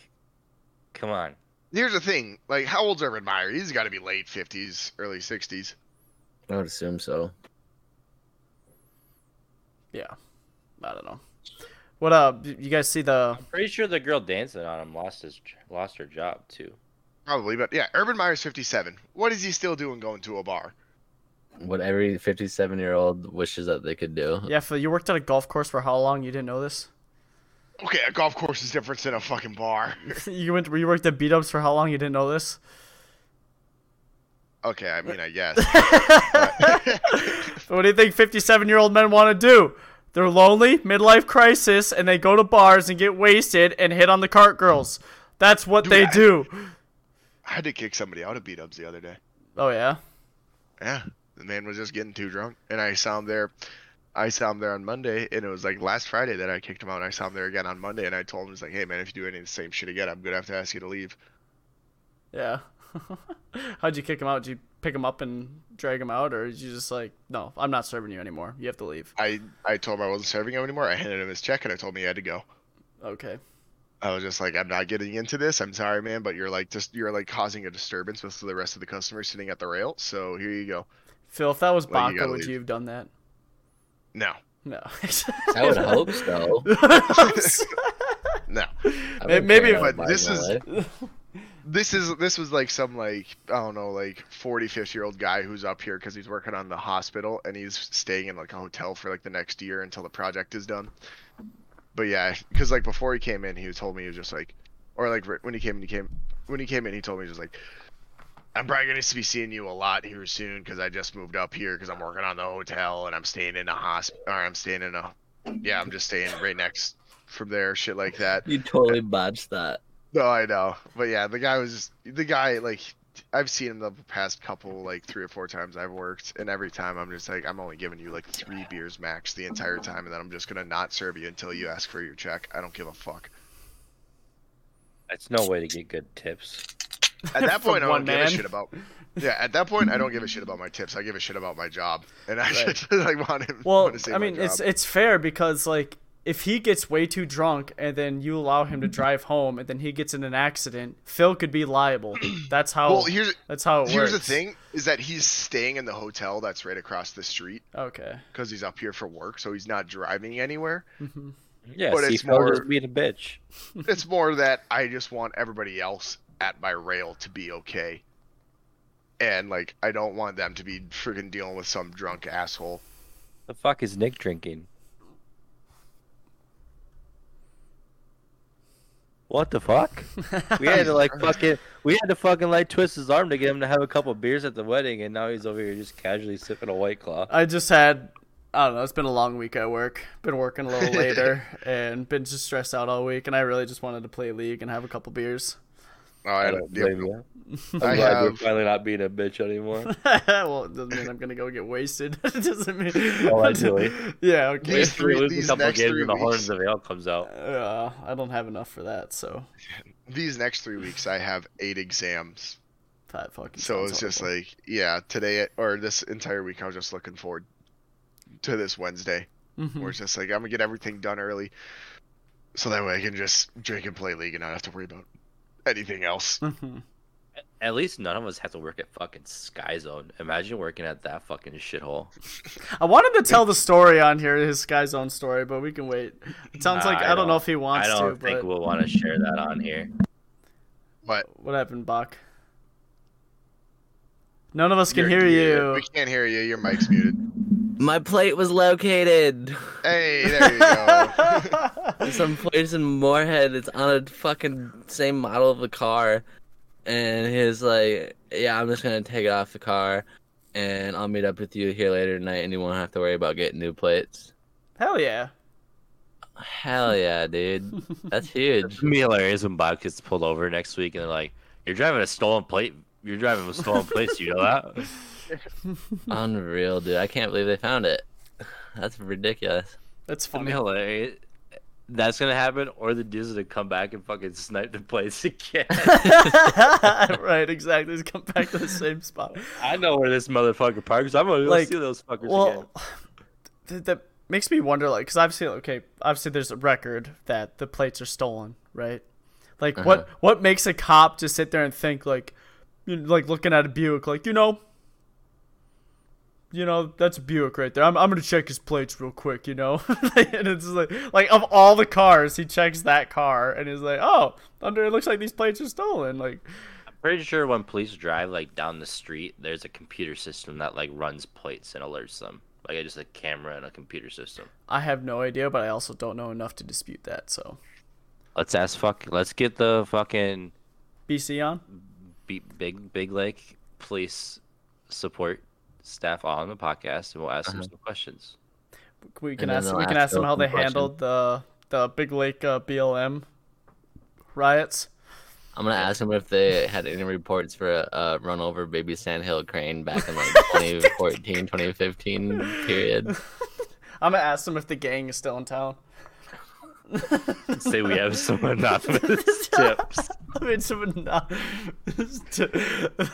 come on. Here's the thing. Like, how old's Urban Meyer? He's got to be late 50s, early 60s. I would assume so. Yeah. I don't know. What uh you guys see the Pretty sure the girl dancing on him lost his lost her job too. Probably, but yeah, Urban Meyer's 57. What is he still doing going to a bar? What every 57 year old wishes that they could do. Yeah, Phil, you worked at a golf course for how long? You didn't know this? Okay, a golf course is different than a fucking bar. you went where you worked at beat ups for how long? You didn't know this? okay, I mean, I guess. What do you think 57 year old men want to do? They're lonely, midlife crisis, and they go to bars and get wasted and hit on the cart girls. That's what Dude, they I- do. I had to kick somebody out of beat ups the other day. Oh yeah. Yeah, the man was just getting too drunk, and I saw him there. I saw him there on Monday, and it was like last Friday that I kicked him out. And I saw him there again on Monday, and I told him, "He's like, hey man, if you do any of the same shit again, I'm gonna have to ask you to leave." Yeah. How'd you kick him out? Did you pick him up and drag him out, or did you just like, no, I'm not serving you anymore. You have to leave. I I told him I wasn't serving him anymore. I handed him his check, and I told him he had to go. Okay. I was just like, I'm not getting into this. I'm sorry, man, but you're like just you're like causing a disturbance with the rest of the customers sitting at the rail. So here you go. Phil, if that was you Baka, would leave. you have done that? No, No. I would hope so. no. I maybe if- But this is- This is this was like some like I don't know like 40 50 year old guy who's up here because he's working on the hospital and he's staying in like a hotel for like the next year until the project is done. But yeah, because like before he came in, he told me he was just like, or like when he came in, he came when he came in, he told me he just like, I'm probably gonna be seeing you a lot here soon because I just moved up here because I'm working on the hotel and I'm staying in a hospital or I'm staying in a yeah I'm just staying right next from there shit like that. You totally botched that. No, I know, but yeah, the guy was just the guy. Like, I've seen him the past couple, like three or four times I've worked, and every time I'm just like, I'm only giving you like three beers max the entire time, and then I'm just gonna not serve you until you ask for your check. I don't give a fuck. That's no way to get good tips. At that point, I one don't give man. a shit about. Yeah, at that point, I don't give a shit about my tips. I give a shit about my job, and I Right. just like want him. Well, want to save I mean, it's job. it's fair because like if he gets way too drunk and then you allow him to drive home and then he gets in an accident, Phil could be liable. That's how. Well, here's that's how it here's works. the thing: is that he's staying in the hotel that's right across the street Okay. because he's up here for work, so he's not driving anywhere. Mm-hmm. Yeah, But it's more- just being a bitch. it's more that I just want everybody else at my rail to be okay. And like I don't want them to be freaking dealing with some drunk asshole. The fuck is Nick drinking? What the fuck? We had to like fucking we had to fucking like twist his arm to get him to have a couple beers at the wedding, and now he's over here just casually sipping a white claw. I just had. I don't know. It's been a long week at work. Been working a little later and been just stressed out all week. And I really just wanted to play League and have a couple beers. Oh, I, I don't don't blame you. I'm I glad you're finally not being a bitch anymore. well, it doesn't mean I'm gonna go get wasted. it doesn't mean. Allegedly. Yeah. Okay. These three- lose these a couple next games three and the Horns of Ale comes out. Uh, I don't have enough for that, so these next three weeks I have eight exams. that fucking. So sounds it's just like yeah, today or this entire week I was just looking forward to this Wednesday. Mhm. Where it's just like I'm gonna get everything done early. So that way I can just drink and play league and not have to worry about anything else. Mhm. At least none of us have to work at fucking Sky Zone. Imagine working at that fucking shithole. I wanted to tell the story on here, his Sky Zone story, but we can wait. It sounds Nah, like I, don't know if he wants I don't to, think but we'll want to share that on here. But what happened, Buck? None of us can you're hear muted. you. We can't hear you. Your mic's muted. My plate was located. Hey, there you go. Some place in Moorhead. It's on a fucking same model of a car, and he's like, "Yeah, I'm just gonna take it off the car, and I'll meet up with you here later tonight, and you won't have to worry about getting new plates." Hell yeah. Hell yeah, dude. That's huge. It'd be hilarious when Bob gets pulled over next week and they're like, "You're driving a stolen plate. You're driving a stolen plate. Do you know that?" Unreal, dude. I can't believe they found it. That's ridiculous. That's It'd be funny. hilarious. That's gonna happen, or the dude's are gonna come back and fucking snipe the plates again. right, exactly. Just come back to the same spot. I know where this motherfucker parks. I'm gonna Like, see those fuckers again. Well, th- that makes me wonder, like, because obviously, okay, obviously, there's a record that the plates are stolen, right? Like, Uh-huh. what what makes a cop just sit there and think, like, you know, like looking at a Buick, like, you know, you know, that's a Buick right there. I'm, I'm gonna check his plates real quick, you know. and it's like, like of all the cars, he checks that car and he's like, oh, under it looks like these plates are stolen. Like, I'm pretty sure when police drive like down the street, there's a computer system that like runs plates and alerts them. Like just a camera and a computer system. I have no idea, but I also don't know enough to dispute that. So, Let's ask fuck. Let's get the fucking BC on. Be- big big lake police support staff on the podcast, and we'll ask them some questions. We can then ask we can ask ask them how they questions. handled the the Big Lake uh, BLM riots. I'm gonna ask them if they had any reports for a uh, run over baby sandhill crane back in like 2014, 2015 period. I'm gonna ask them if the gang is still in town. Say we have some anonymous tips. I mean, some not,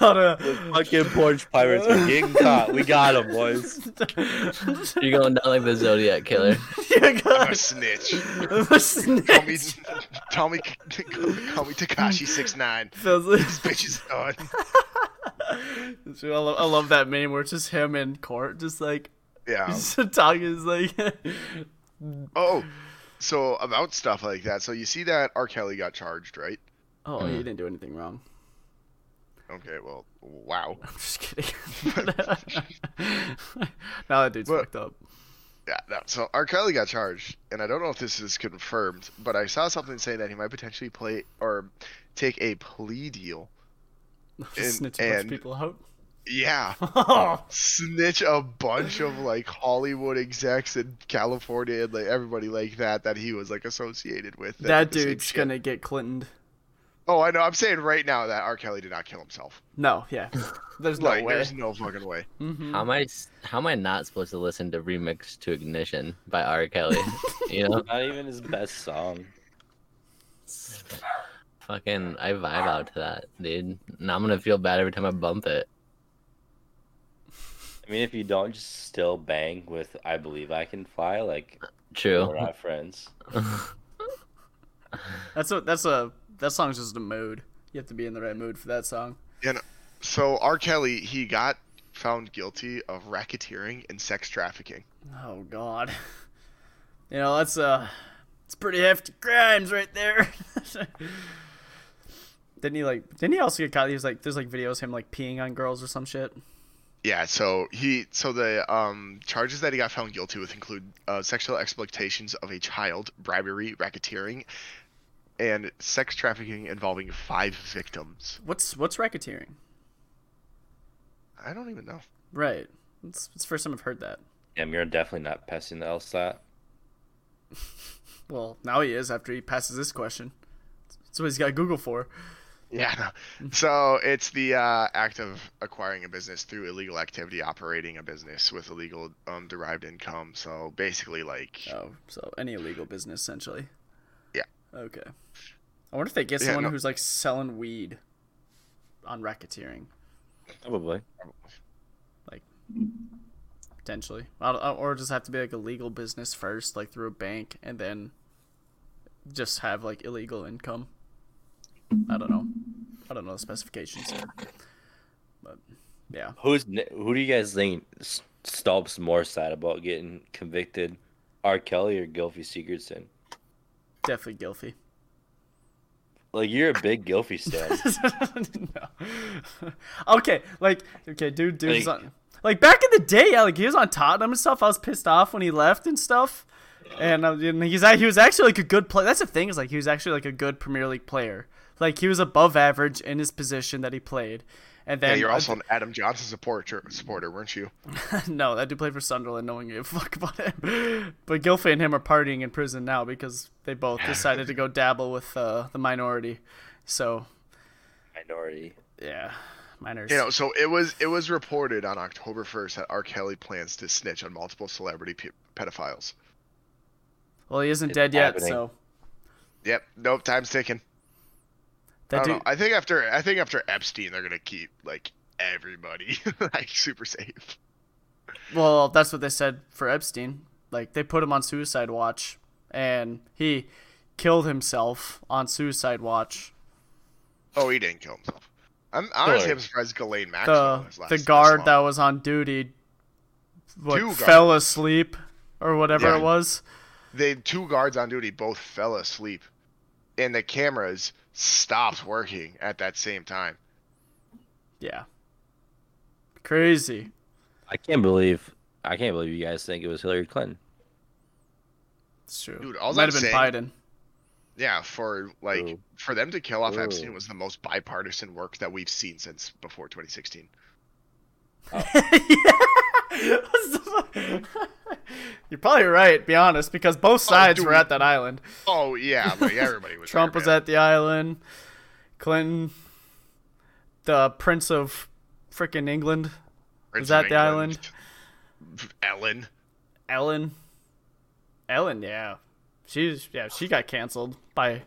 not a, Fucking porch pirates are getting caught. We got them, boys. You're going down like the Zodiac killer. I'm a snitch. I'm a snitch. Call me, call me, call me Tekashi six nine. Feels like- This bitch is done. I love, I love that meme where it's just him in court, just like Yeah. just talking. Is like, Oh, so about stuff like that. So you see that R. Kelly got charged, right? Oh, he mm. didn't do anything wrong. Okay, well, wow. I'm just kidding. now that dude's But- fucked up. Yeah, no. So R. Kelly got charged, and I don't know if this is confirmed, but I saw something saying that he might potentially play or take a plea deal. And- snitch a bunch of and- people out. Yeah, snitch a bunch of like Hollywood execs in California and like everybody like that that he was like associated with. that did dude's gonna get Clinton. Oh, I know. I'm saying right now that R. Kelly did not kill himself. No, yeah. There's no like, way. there's no fucking way. Mhm. How am I? s- How am I not supposed to listen to "Remix to Ignition" by R. Kelly? You know, Not even his best song. fucking, I vibe out to that, dude. And I'm gonna feel bad every time I bump it. I I mean, if you don't just still bang with "I believe I can fly," like True. we're not friends. That's a that's a that song's just a mood. You have to be in the right mood for that song. And so R. Kelly, he got found guilty of racketeering and sex trafficking. Oh God. You know that's uh, it's pretty hefty crimes right there. didn't he like? Didn't he also get caught? He was like, there's like videos of him like peeing on girls or some shit. Yeah, so he so the um charges that he got found guilty with include uh, sexual exploitations of a child, bribery, racketeering, and sex trafficking involving five victims. What's what's racketeering? I don't even know. Right. It's, it's the first time I've heard that. Yeah, you're definitely not passing the LSAT. Well, now he is after he passes this question. That's what he's got Google for. Yeah. No. So it's the uh, act of acquiring a business through illegal activity, operating a business with illegal um, derived income. So basically, like Oh, so any illegal business essentially. Yeah. Okay. I wonder if they get Yeah, someone no- who's like selling weed on racketeering, Probably. Like potentially, I don't- or just have to be like a legal business first, like through a bank, and then just have like illegal income. I don't know. I don't know the specifications. But yeah, Who's who do you guys think S- Stolp's more sad about getting convicted? R. Kelly or Gylfi Sigurdsson? Definitely Gylfi. Like you're a big Gylfi stan. no. okay, like okay, dude, dude, Like- on, like back in the day, yeah, like he was on Tottenham and stuff. I was pissed off when he left and stuff. And, uh, and he's he was actually like a good player. That's the thing is like he was actually like a good Premier League player. Like he was above average in his position that he played. And then yeah, you're also an Adam Johnson supporter, supporter, weren't you? no, that dude played for Sunderland. No one gave a fuck about him. But Gylfi and him are partying in prison now because they both decided to go dabble with uh, the minority. So Minority. yeah, minors. You know, so it was it was reported on October 1st that R. Kelly plans to snitch on multiple celebrity pe- pedophiles. well, he isn't It's dead yet, so Yep. Nope. Time's ticking. I that don't dude. know. I think after I think after Epstein, they're gonna keep like everybody like super safe. Well, that's what they said for Epstein. Like they put him on suicide watch, and he killed himself on suicide watch. Oh, he didn't kill himself. I'm honestly I'm surprised Ghislaine Maxwell The has lasted the guard that was on duty, what, Two fell guards. asleep or whatever Yeah. it was. the two guards on duty both fell asleep, and the cameras stopped working at that same time. Yeah. Crazy. I can't believe I can't believe you guys think it was Hillary Clinton. It's true. Dude, all Might I'm have been saying- Biden. Yeah, for like Ooh. for them to kill off Ooh. Epstein was the most bipartisan work that we've seen since before 2016. You're probably right, be honest, because both oh, sides were at that island. Oh yeah, like everybody was. Trump there, was at the island. Clinton, the Prince of frickin' England, Prince was at the island. Ellen. Ellen. Ellen, yeah. She's yeah, she got canceled by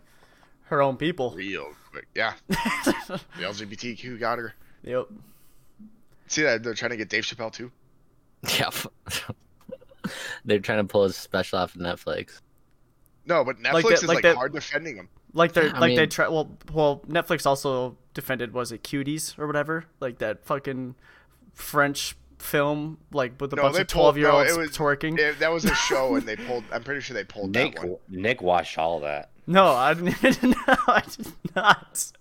her own people. Real quick. Yeah. the LGBTQ got her. Yep. See that they're trying to get Dave Chappelle too. Yeah, They're trying to pull a special off of Netflix. No, but Netflix Like that- is like like, that- hard defending him. Like they're Yeah, I like they mean- try well well Netflix also defended was it Cuties or whatever? Like that fucking French film like with a No, bunch they of pulled- twelve year olds no, it was- twerking. It- that was a show, and they pulled. I'm pretty sure they pulled Nick that one. Nick watched all that. No, I didn't even know. I did not.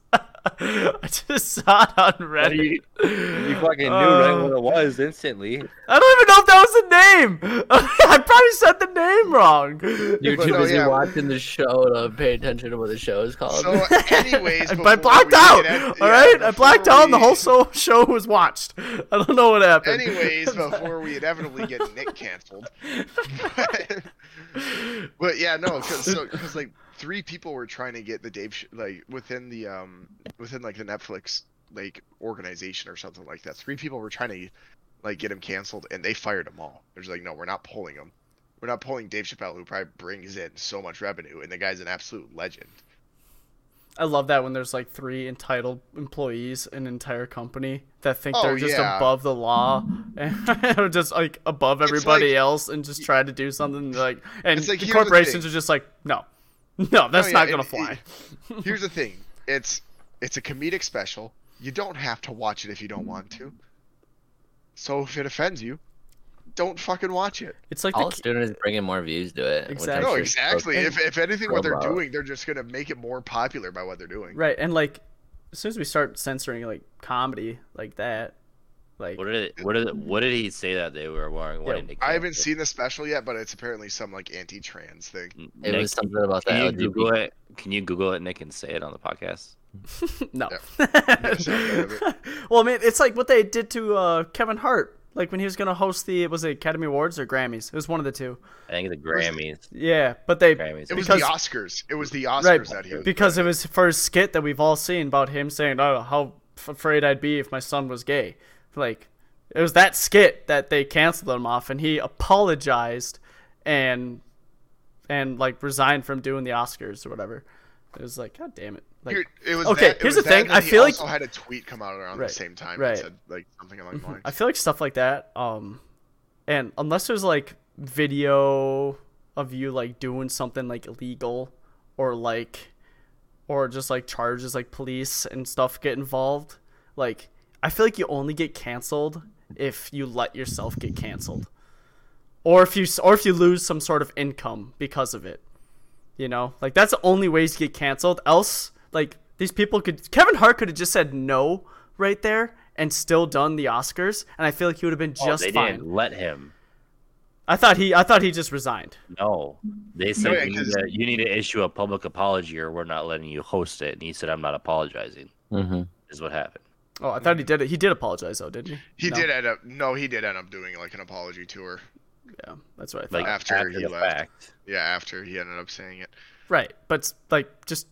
I just saw it on Reddit. You fucking knew Uh, right what it was instantly. I don't even know if that was the name. I probably said the name wrong. You're But too no, busy yeah. watching the show to pay attention to what the show is called. So, anyways, But I blacked out. get at- all yeah, right, I blacked before out, and the whole so- show was watched. I don't know what happened. Anyways, before we inevitably get Nick canceled. but yeah, no, because so, 'cause, like three people were trying to get the Dave sh- like within the um within like the Netflix like organization or something like that. Three people were trying to like get him canceled, and they fired them all. They're just like, no, we're not pulling him. We're not pulling Dave Chappelle, who probably brings in so much revenue, and the guy's an absolute legend. I love that when there's like three entitled employees in an entire company that think Oh, they're just yeah. above the law and just like above everybody like- else and just try to do something like and like, the here's the corporations are just like no, no, that's yeah, not gonna it- fly. Here's the thing. It's it's a comedic special. You don't have to watch it if you don't want to. So if it offends you, don't fucking watch it. It's like All the it's doing is bringing more views to it. Exactly. No, exactly. If, if anything, what they're Well, uh, doing, they're just gonna make it more popular by what they're doing. right and like as soon as we start censoring like comedy like that, like What did it, what did it, what did he say that they were wearing? wanting to I haven't cancel? seen the special yet, but it's apparently some like anti-trans thing. It Nick, was something about Can that. you LGBT. Google it? Can you Google it, Nick, and say it on the podcast? no. Yeah, well, I mean, it's like what they did to uh, Kevin Hart, like when he was gonna host the was it Academy Awards or Grammys? It was one of the two. I think the Grammys. Yeah, but they Grammys. It was because the Oscars. It was the Oscars right that he was because it was for a skit that we've all seen about him saying, "Oh, how f- afraid I'd be if my son was gay." Like it was that skit that they canceled him off, and he apologized and and like resigned from doing the Oscars or whatever. It was like, God damn it! Like, it was okay, that- it here's was the thing. I feel like also had a tweet come out around Right, the same time right. that said like something along the lines. I feel like stuff like that. Um, and unless there's like video of you like doing something like illegal, or like, or just like charges like police and stuff get involved, like I feel like you only get canceled if you let yourself get canceled, or if you or if you lose some sort of income because of it. You know, like that's the only ways to get canceled. Else, like these people could Kevin Hart could have just said no right there and still done the Oscars, and I feel like he would have been Oh, just they fine. didn't let him. I thought he I thought he just resigned. No, they said yeah, you, need 'cause- to, you need to issue a public apology, or we're not letting you host it. And he said, "I'm not apologizing." Mhm. Is what happened. Oh, I thought he did it. He did apologize though, didn't he? He No? did end up. No, he did end up doing like an apology tour. Yeah, that's what I thought. Like After after, he left. fact. Yeah, after he ended up saying it. right, but like just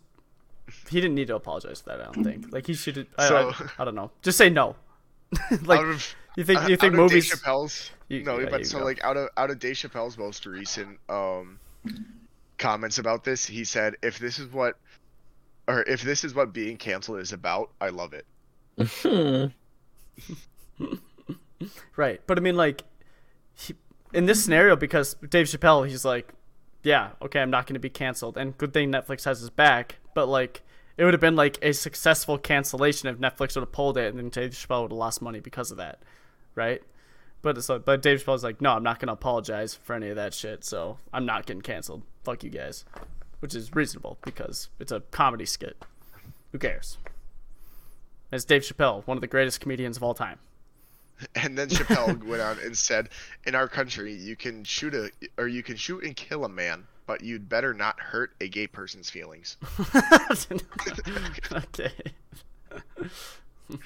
he didn't need to apologize for that. I don't think. Like he should. I, So- I, I don't know. Just say no. like of, you think you think out movies? Dave Chappelle's You- no, yeah, but so go. like out of out of Dave Chappelle's most recent um comments about this, he said, "If this is what, or if this is what being canceled is about, I love it." Hmm. Right, but I mean, like, he, in this scenario, because Dave Chappelle, he's like, yeah, okay, I'm not going to be canceled, and good thing Netflix has his back. But like, it would have been like a successful cancellation if Netflix would have pulled it, and then Dave Chappelle would have lost money because of that, right? But it's like, but Dave Chappelle's like, no, I'm not going to apologize for any of that shit, so I'm not getting canceled. Fuck you guys, which is reasonable because it's a comedy skit. Who cares? It's Dave Chappelle, one of the greatest comedians of all time. And then Chappelle went on and said, "In our country, you can shoot a or you can shoot and kill a man, but you'd better not hurt a gay person's feelings." okay.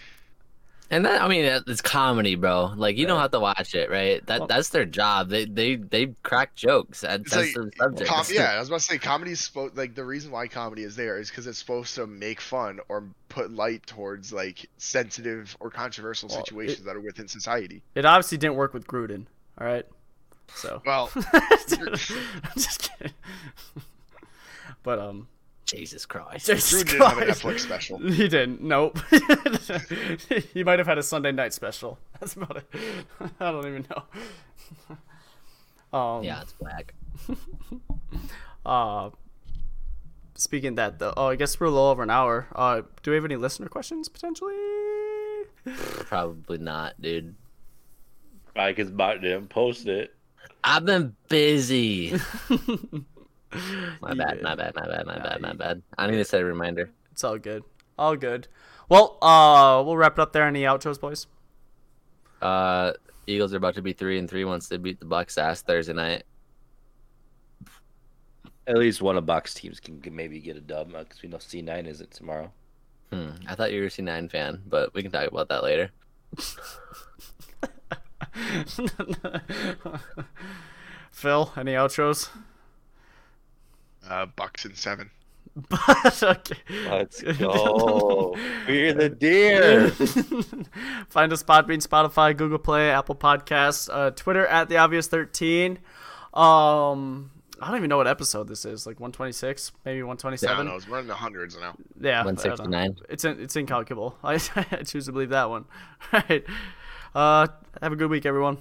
And that, I mean, that- it's comedy, bro. Like you don't have to watch it, right? That Well- that's their job. They they they crack jokes. That's, It's that's like, the subject. com- yeah, I was about to say comedy's supposed like the reason why comedy is there is because it's supposed to make fun or put light towards like sensitive or controversial Well, it- situations that are within society. It obviously didn't work with Gruden. All right. So. Well, I'm just kidding. But um. Jesus Christ. Jesus Gruden didn't have a Christ. Netflix special. He didn't. Nope. he might have had a Sunday night special. That's about it. I don't even know. Um, Yeah, it's black. Uh, speaking of that, though, oh, I guess we're a little over an hour. Uh, do we have any listener questions potentially? Probably not, dude. Mike is about to post it. I've been busy. My You bad, did. my bad, my bad, my bad, my bad. I need to set a reminder. It's all good. All good. Well, uh, we'll wrap it up there. Any outros, boys? Uh, Eagles are about to be three and three once they beat the Bucs ass Thursday night. At least one of Bucks teams can can maybe get a dub because we know C9 isn't tomorrow. Hmm. I thought you were a C9 fan, but we can talk about that later. Phil, any outros? Uh, Bucks and seven. okay. Let's go. We're the deer. Find us Podbean, Spotify, Google Play, Apple Podcasts, uh, Twitter at the obvious thirteen. Um, I don't even know what episode this is. Like 126, maybe I 127. don't know. It's running the hundreds now. Yeah, I 169. It's in, it's incalculable. I, I choose to believe that one. All right. Uh, have a good week, everyone.